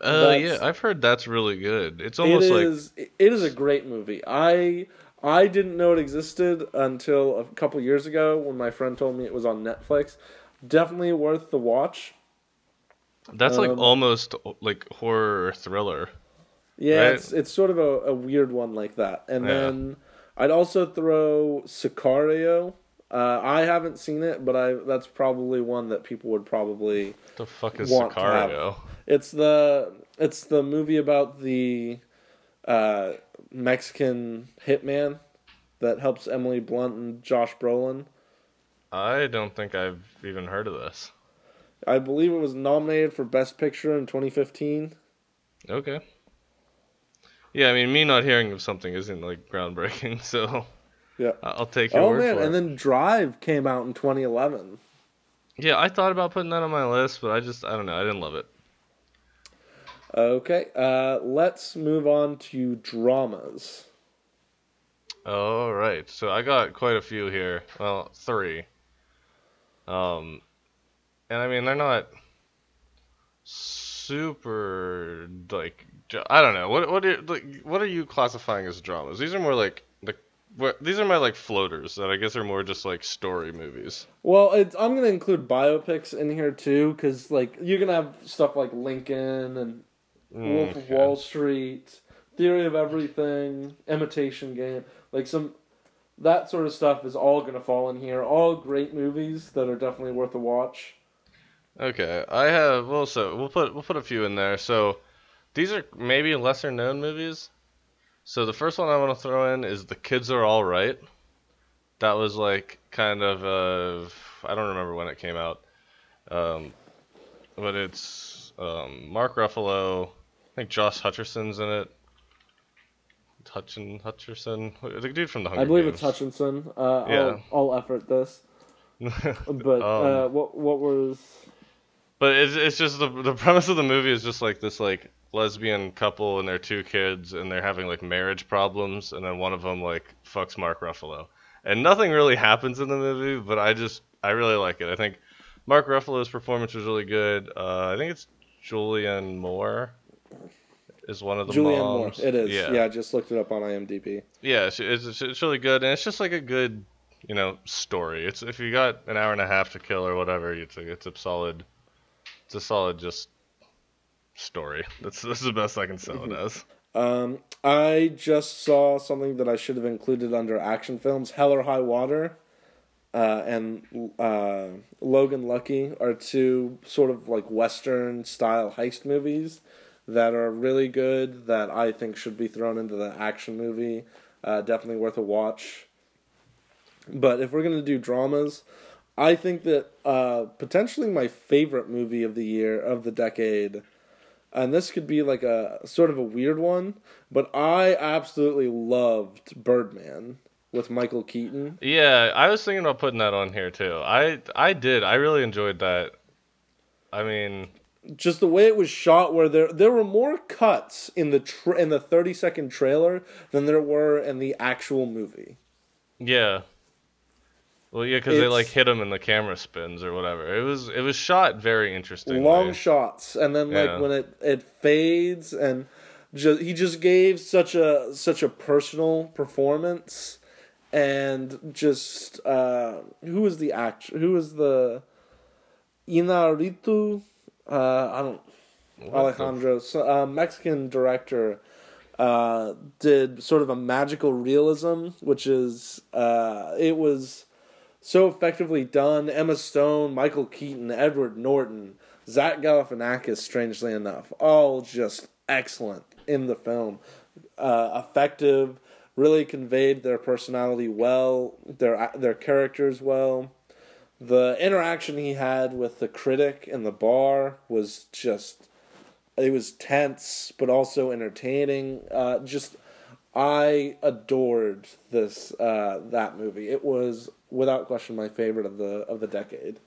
That's- yeah, I've heard that's really good. It's It almost like it is a great movie. I I didn't know it existed until a couple years ago when my friend told me it was on Netflix. Definitely worth the watch. That's like um, almost like horror or thriller. Yeah, Right. it's it's sort of a, a weird one like that. And Yeah. then I'd also throw Sicario. Uh, I haven't seen it, but I that's probably one that people would probably. what the fuck is Sicario? It's the it's the movie about the uh, Mexican hitman that helps Emily Blunt and Josh Brolin. I don't think I've even heard of this. I believe it was nominated for Best Picture in 2015. Okay. Yeah, I mean, me not hearing of something isn't like groundbreaking, [LAUGHS] so Yeah. I'll take your Oh word man, for and then Drive came out in 2011. Yeah, I thought about putting that on my list, but I just I don't know, I didn't love it. Okay, uh, let's move on to dramas. All right, so I got quite a few here. Well, three. Um, and I mean they're not super like I don't know what what are like what are you classifying as dramas? These are more like where, these are my like floaters that I guess are more just like story movies. Well, it's, I'm gonna include biopics in here too, because like you're gonna have stuff like Lincoln and Wolf of Mm. Wall Street, Theory of Everything, Imitation Game, like some that sort of stuff is all gonna fall in here. All great movies that are definitely worth a watch. Okay, I have well, so we'll put we'll put a few in there. So these are maybe lesser known movies. So the first one I want to throw in is The Kids Are All Right. That was like kind of uh, I don't remember when it came out, um, but it's um, Mark Ruffalo. I think Josh Hutcherson's in it. Hutchin Hutcherson, the dude from the Hunger I believe Games. it's Hutchinson. Uh, Yeah. I'll, I'll effort this, [LAUGHS] but Um, uh, what what was But it's it's just the the premise of the movie is just like this like lesbian couple and their two kids and they're having like marriage problems and then one of them like fucks Mark Ruffalo and nothing really happens in the movie but I just I really like it I think Mark Ruffalo's performance was really good uh, I think it's Julianne Moore is one of the Julianne Moore? It is. yeah Yeah. I just looked it up on IMDb. yeah it's, it's, it's really good and it's just like a good you know story it's if you got an hour and a half to kill or whatever it's a, it's a solid it's a solid just story [LAUGHS] that's that's the best i can sell it as Um, I just saw something that I should have included under action films. Hell or High Water, uh, and uh, Logan Lucky are two sort of like Western style heist movies that are really good. That I think should be thrown into the action movie. Uh, definitely worth a watch. But if we're gonna do dramas, I think that uh, potentially my favorite movie of the year of the decade and this could be like a sort of a weird one, but I absolutely loved Birdman with Michael Keaton. yeah i was thinking about putting that on here too i i did i really enjoyed that i mean Just the way it was shot, where there there were more cuts in the tra- in the thirty second trailer than there were in the actual movie. yeah well yeah because they like hit him and the camera spins or whatever it was it was shot very interesting Long shots, and then like Yeah. when it it fades, and just he just gave such a such a personal performance, and just uh, who was the actor? Who was the Inarritu? Uh, I don't Alejandro, so, uh, Mexican director, uh, did sort of a magical realism, which is uh, it was so effectively done. Emma Stone, Michael Keaton, Edward Norton, Zach Galifianakis, strangely enough, all just excellent in the film. Uh, effective, really conveyed their personality well, their their characters well. The interaction he had with the critic in the bar was just it was tense but also entertaining. Uh, just I adored this uh, that movie. It was without question my favorite of the of the decade.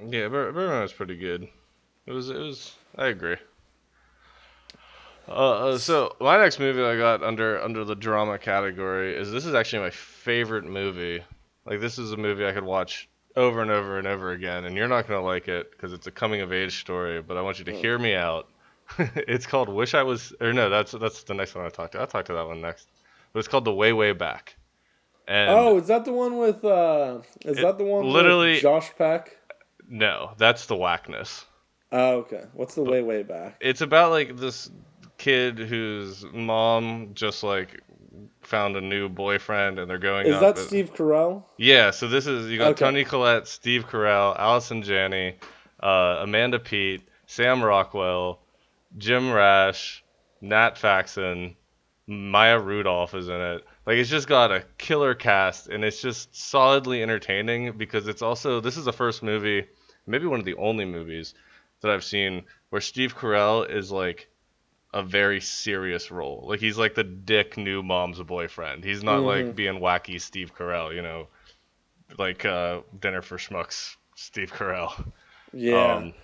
Yeah, Bur- Birdman was pretty good. It was. It was. I agree. Uh, uh, so my next movie I got under under the drama category is this is actually my favorite movie. Like this is a movie I could watch over and over and over again, and you're not gonna like it because it's a coming of age story. But I want you to hear me out. [LAUGHS] it's called Wish I Was, or no, that's that's the next one I talked to. I'll talk to that one next. But it's called The Way Way Back. And oh, is that the one with? Uh, is that the one literally- with Josh Peck? no, that's the wackness. Oh, okay. What's the way way back? it's about like this kid whose mom just like found a new boyfriend and they're going Is that and- Steve Carell? yeah so this is you got Okay. toni collette steve carell allison janney uh, amanda peet sam rockwell jim rash nat faxon maya rudolph is in it like it's just got a killer cast and it's just solidly entertaining because it's also this is the first movie maybe one of the only movies that i've seen where steve carell is like a very serious role. Like he's like the dick new mom's boyfriend. He's not Mhm. like being wacky Steve Carell, you know, like uh, Dinner for Schmucks Steve Carell. Yeah. Um,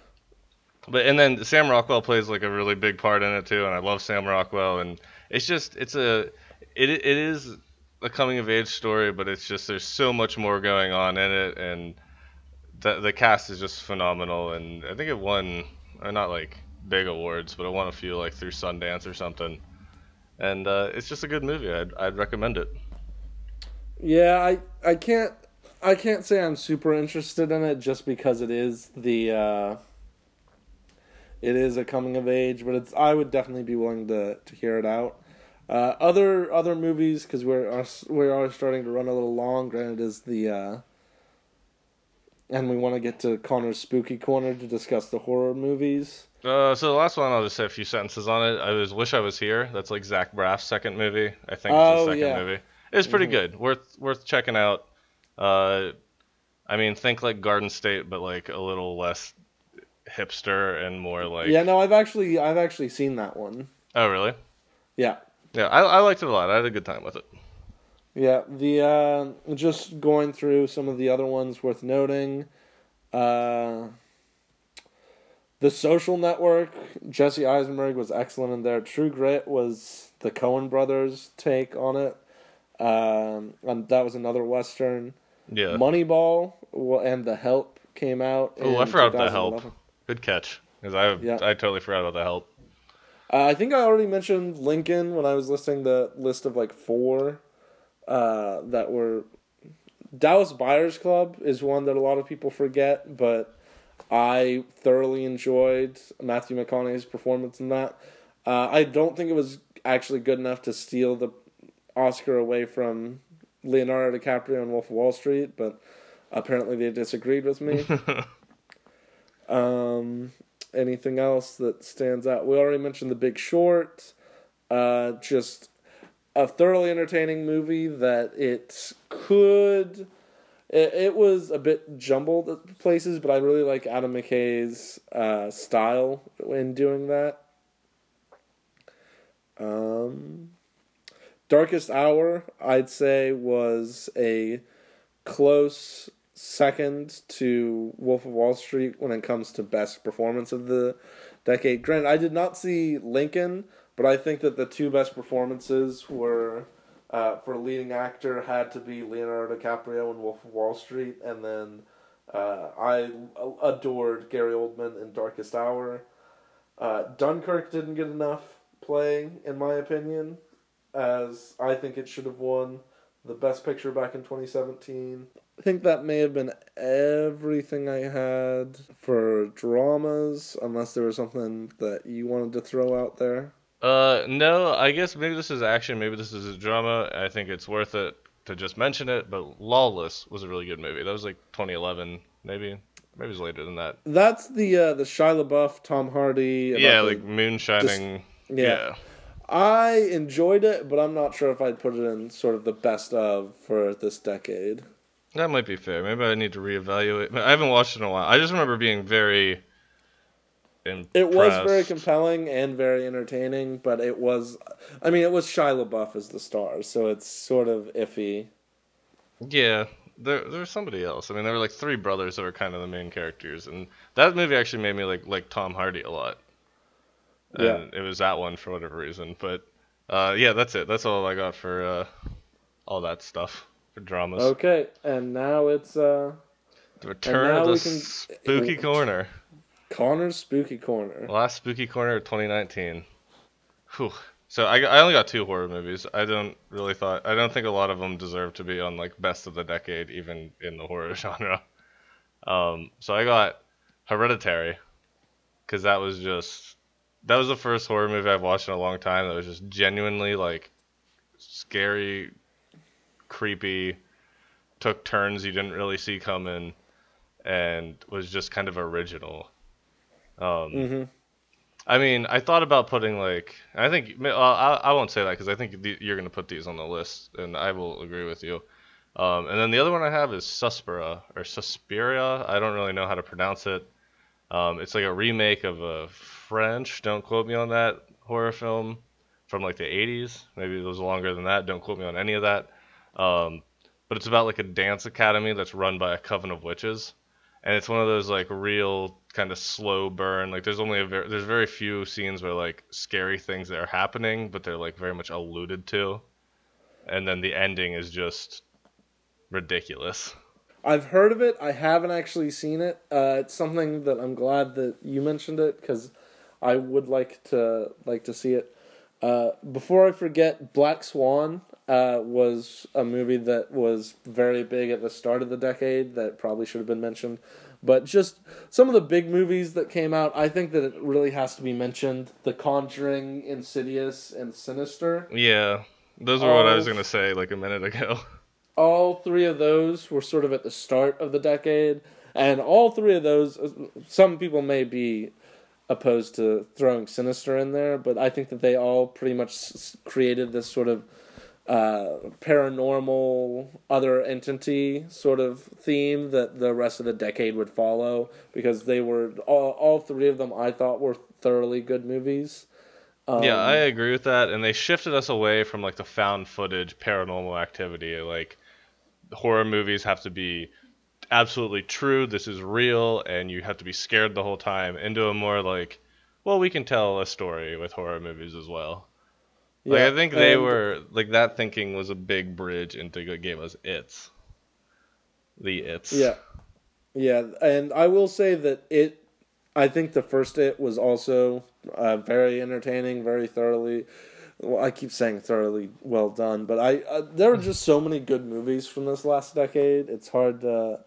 but and then Sam Rockwell plays like a really big part in it too, and I love Sam Rockwell, and it's just it's a it it is a coming of age story, but it's just there's so much more going on in it, and the the cast is just phenomenal, and I think it won or not like big awards, but it won a few like through Sundance or something, and uh, it's just a good movie. I'd I'd recommend it. Yeah, I I can't I can't say I'm super interested in it just because it is the uh, it is a coming of age, but it's I would definitely be willing to to hear it out. Uh, other other movies because we're we are starting to run a little long. Granted, is the uh, and we want to get to Connor's spooky corner to discuss the horror movies. Uh, so the last one, I'll just say a few sentences on it. I was wish I was here. That's like Zach Braff's second movie. I think Oh, it's his second yeah. movie. It's pretty Mhm. good. Worth worth checking out. Uh, I mean, think like Garden State, but like a little less hipster and more like. yeah, no, I've actually I've actually seen that one. Oh really? Yeah. Yeah, I, I liked it a lot. I had a good time with it. Yeah, the uh, just going through some of the other ones worth noting. Uh, the Social Network, Jesse Eisenberg was excellent in there. True Grit was the Coen brothers' take on it, um, and that was another western. Yeah. Moneyball and The Help came out. Oh, I forgot The Help. 2011. Good catch. Because I Yeah. I totally forgot about the help. Uh, I think I already mentioned Lincoln when I was listing the list of like four uh, that were. Dallas Buyers Club is one that a lot of people forget, but I thoroughly enjoyed Matthew McConaughey's performance in that. Uh, I don't think it was actually good enough to steal the Oscar away from Leonardo DiCaprio and Wolf of Wall Street, but apparently they disagreed with me. [LAUGHS] Um, anything else that stands out? We already mentioned The Big Short. Uh, just a thoroughly entertaining movie that it could. It, it was a bit jumbled at places, but I really like Adam McKay's uh, style in doing that. Um, Darkest Hour, I'd say, was a close second to Wolf of Wall Street when it comes to best performance of the decade. Granted, I did not see Lincoln, but I think that the two best performances were uh, for leading actor had to be Leonardo DiCaprio in Wolf of Wall Street, and then uh, I adored Gary Oldman in Darkest Hour. Uh, Dunkirk didn't get enough play, in my opinion, as I think it should have won the best picture back in 2017. I think that may have been everything I had for dramas, unless there was something that you wanted to throw out there. Uh, no, I guess maybe this is action, maybe this is a drama. I think it's worth it to just mention it. But Lawless was a really good movie. That was like 2011, maybe. Maybe it was later than that. That's the uh, the Shia LaBeouf, Tom Hardy. about Yeah, like moon shining. yeah. yeah. I enjoyed it, but I'm not sure if I'd put it in sort of the best of for this decade. That might be fair. Maybe I need to reevaluate. I haven't watched it in a while. I just remember being very. Impressed. It was very compelling and very entertaining, but it was, I mean, it was Shia LaBeouf as the star, so it's sort of iffy. Yeah, there there was somebody else. I mean, there were like three brothers that were kind of the main characters, and that movie actually made me like like Tom Hardy a lot. And it was that one for whatever reason. But uh, yeah, that's it. That's all I got for uh, all that stuff for dramas. Okay, and now it's uh, The return of the can- spooky corner. Connor's Spooky Corner. Last spooky corner of 2019. Whew. So I, I only got two horror movies. I don't really thought I don't think a lot of them deserve to be on like best of the decade, even in the horror [LAUGHS] genre. Um, so I got Hereditary, because that was just that was the first horror movie I've watched in a long time that was just genuinely like scary, creepy, took turns you didn't really see coming, and was just kind of original. Um, hmm I mean, I thought about putting like I think well, I I won't say that because I think the, you're gonna put these on the list, and I will agree with you. Um, and then the other one I have is Suspira or Suspiria. I don't really know how to pronounce it. Um, it's like a remake of a French. Don't quote me on that horror film from like the 80s. Maybe it was longer than that. Don't quote me on any of that. Um, but it's about like a dance academy that's run by a coven of witches, and it's one of those like real kind of slow burn. Like there's only a very there's very few scenes where like scary things that are happening, but they're like very much alluded to, and then the ending is just ridiculous. I've heard of it. I haven't actually seen it. Uh, it's something that I'm glad that you mentioned it because I would like to like to see it. Uh, before I forget, Black Swan. uh, was a movie that was very big at the start of the decade that probably should have been mentioned. But just some of the big movies that came out, I think that it really has to be mentioned: The Conjuring, Insidious, and Sinister. Yeah, those were what I was gonna say like a minute ago. All three of those were sort of at the start of the decade, and all three of those, some people may be opposed to throwing Sinister in there, but I think that they all pretty much s- created this sort of uh, paranormal other entity sort of theme that the rest of the decade would follow because they were all, all three of them I thought were thoroughly good movies. Um, yeah, I agree with that, and they shifted us away from like the found footage paranormal activity. Like horror movies have to be absolutely true. This is real, and you have to be scared the whole time. Into a more like, well, we can tell a story with horror movies as well. Like yeah, I think they and- were like that thinking was a big bridge into what gave us its. The its. Yeah, yeah, and I will say that it. I think the first it was also uh, very entertaining, very thoroughly. Well, I keep saying thoroughly well done, but I uh, there are just so many good movies from this last decade. It's hard to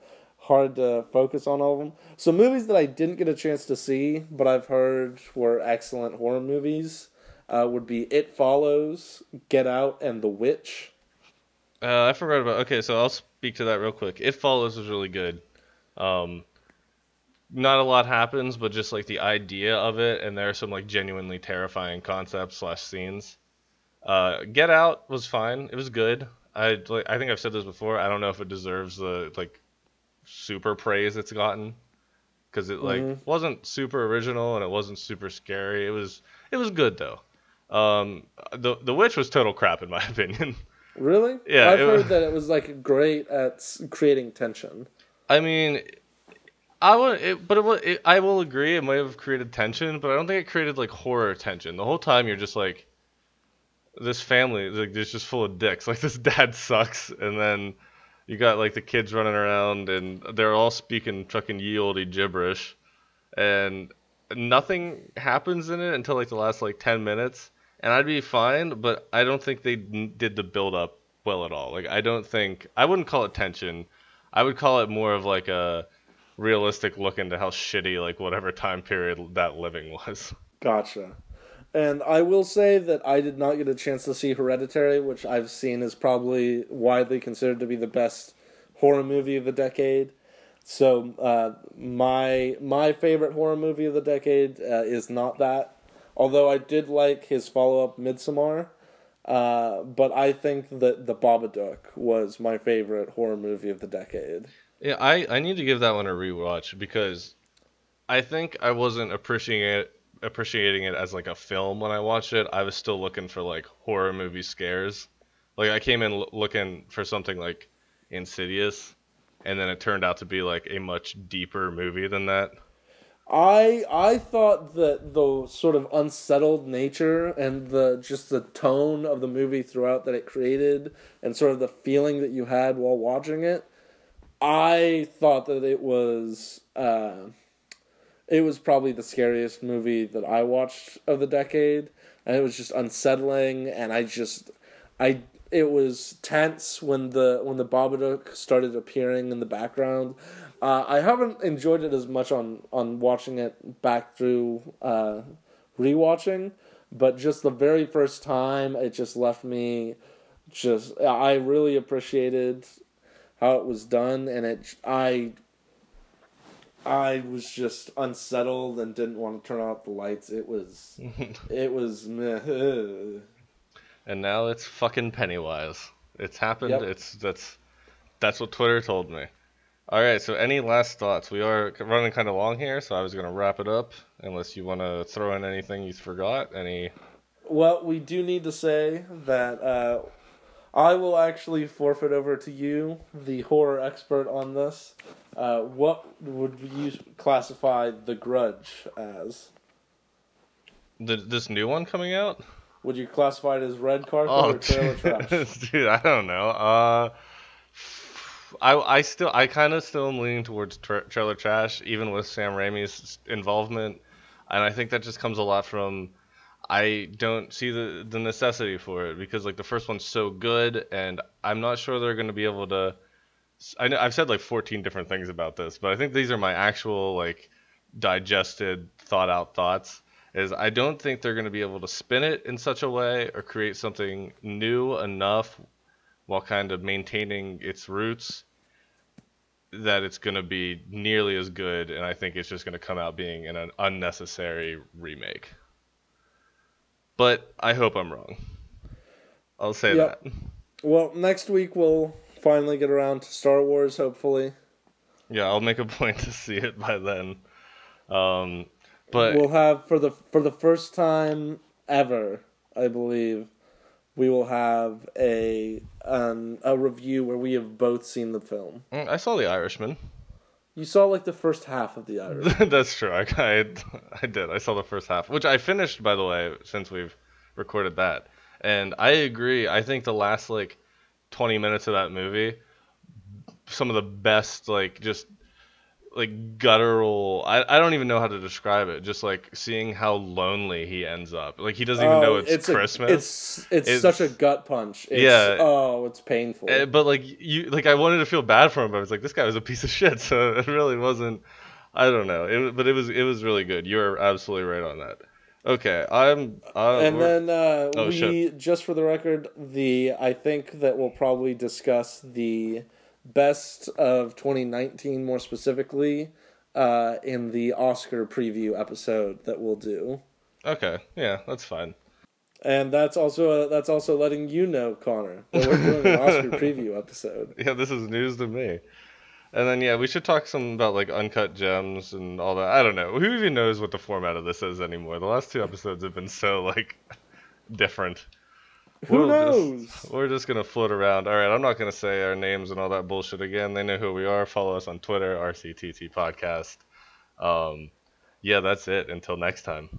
hard to focus on all of them. So movies that I didn't get a chance to see, but I've heard were excellent horror movies, uh, would be It Follows, Get Out, and The Witch. Uh, I forgot about. Okay, so I'll speak to that real quick. It Follows was really good. Um, not a lot happens, but just like the idea of it, and there are some like genuinely terrifying concepts slash scenes. Uh, Get Out was fine. It was good. I like, I think I've said this before. I don't know if it deserves the like super praise it's gotten because it like Mhm. wasn't super original and it wasn't super scary. It was it was good though. Um, the the witch was total crap in my [LAUGHS] opinion. Really? Yeah, I've heard was- that it was like great at creating tension. I mean, I would, it, but it, it, I will agree. It might have created tension, but I don't think it created like horror tension. The whole time you're just like, this family, like, is just full of dicks. [LAUGHS] Like this dad sucks, and then you got like the kids running around, and they're all speaking fucking ye olde gibberish, and nothing happens in it until like the last like ten minutes, and I'd be fine. But I don't think they did the build up well at all. Like I don't think I wouldn't call it tension. I would call it more of like a realistic look into how shitty like whatever time period that living was. Gotcha. And I will say that I did not get a chance to see Hereditary, which I've seen is probably widely considered to be the best horror movie of the decade. So uh, my my favorite horror movie of the decade uh, is not that. Although I did like his follow up Midsommar, uh, but I think that The Babadook was my favorite horror movie of the decade. Yeah, I I need to give that one a rewatch because I think I wasn't appreciating it appreciating it as like a film when I watched it. I was still looking for like horror movie scares. Like I came in l- looking for something like Insidious, and then it turned out to be like a much deeper movie than that. I I thought that the sort of unsettled nature and the just the tone of the movie throughout that it created and sort of the feeling that you had while watching it, I thought that it was uh, it was probably the scariest movie that I watched of the decade, and it was just unsettling, and I just I it was tense when the when the Babadook started appearing in the background. Uh, I haven't enjoyed it as much on on watching it back through uh, rewatching, but just the very first time, it just left me just I really appreciated how it was done, and it I I was just unsettled and didn't want to turn off the lights. It was [LAUGHS] it was meh. And now it's fucking Pennywise. It's happened. Yep. It's that's that's what Twitter told me. All right. So any last thoughts? We are running kind of long here, so I was gonna wrap it up. Unless you want to throw in anything you forgot. Any? Well, we do need to say that uh, I will actually forfeit over to you, the horror expert on this. Uh, what would you classify The Grudge as? The, this new one coming out? Would you classify it as red carpet Oh, or trailer trash? [LAUGHS] dude, I don't know. Uh, I I still I kind of still am leaning towards tra- trailer trash, even with Sam Raimi's involvement, and I think that just comes a lot from. I don't see the the necessity for it because like the first one's so good, and I'm not sure they're going to be able to. I know I've said like 14 different things about this, but I think these are my actual like digested, thought out thoughts. Is I don't think they're going to be able to spin it in such a way or create something new enough while kind of maintaining its roots that it's going to be nearly as good, and I think it's just going to come out being an unnecessary remake. But I hope I'm wrong. I'll say yep. that. Well, next week we'll finally get around to Star Wars, hopefully. Yeah, I'll make a [LAUGHS] point to see it by then. Um, but we'll have for the for the first time ever, I believe, we will have a um, a review where we have both seen the film. Mm, I saw The Irishman. You saw like the first half of The Irishman. [LAUGHS] That's true. I, I, I did. I saw the first half, which I finished by the way since we've recorded that. And I agree. I think the last like 20 minutes of that movie some of the best like just like guttural I, I don't even know how to describe it. Just like seeing how lonely he ends up. Like he doesn't even know oh, it's, it's christmas. a, it's, it's, it's such a gut punch. It's, yeah. oh it's painful. Eh, but like you like i wanted to feel bad for him but i was like this guy was a piece of shit [LAUGHS] so it really wasn't i don't know. It, but it was it was really good. You're absolutely right on that. Okay i'm uh, and then uh, oh, we shit. just for the record the i think that we'll probably discuss the best of 2019 more specifically uh, in the Oscar preview episode that we'll do. Okay, yeah, that's fine. And that's also uh, that's also letting you know, Connor, that we're doing an Oscar [LAUGHS] preview episode. Yeah, this is news to me. And then yeah, we should talk some about like uncut gems and all that. I don't know. Who even knows what the format of this is anymore? The last two episodes have been so like [LAUGHS] different. Who we'll knows? Just, we're just gonna float around. All right, I'm not gonna say our names and all that bullshit again. They know who we are. Follow us on Twitter, RCTT Podcast. Um, yeah, that's it. Until next time.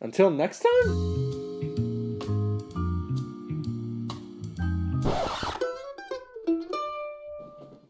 Until next time.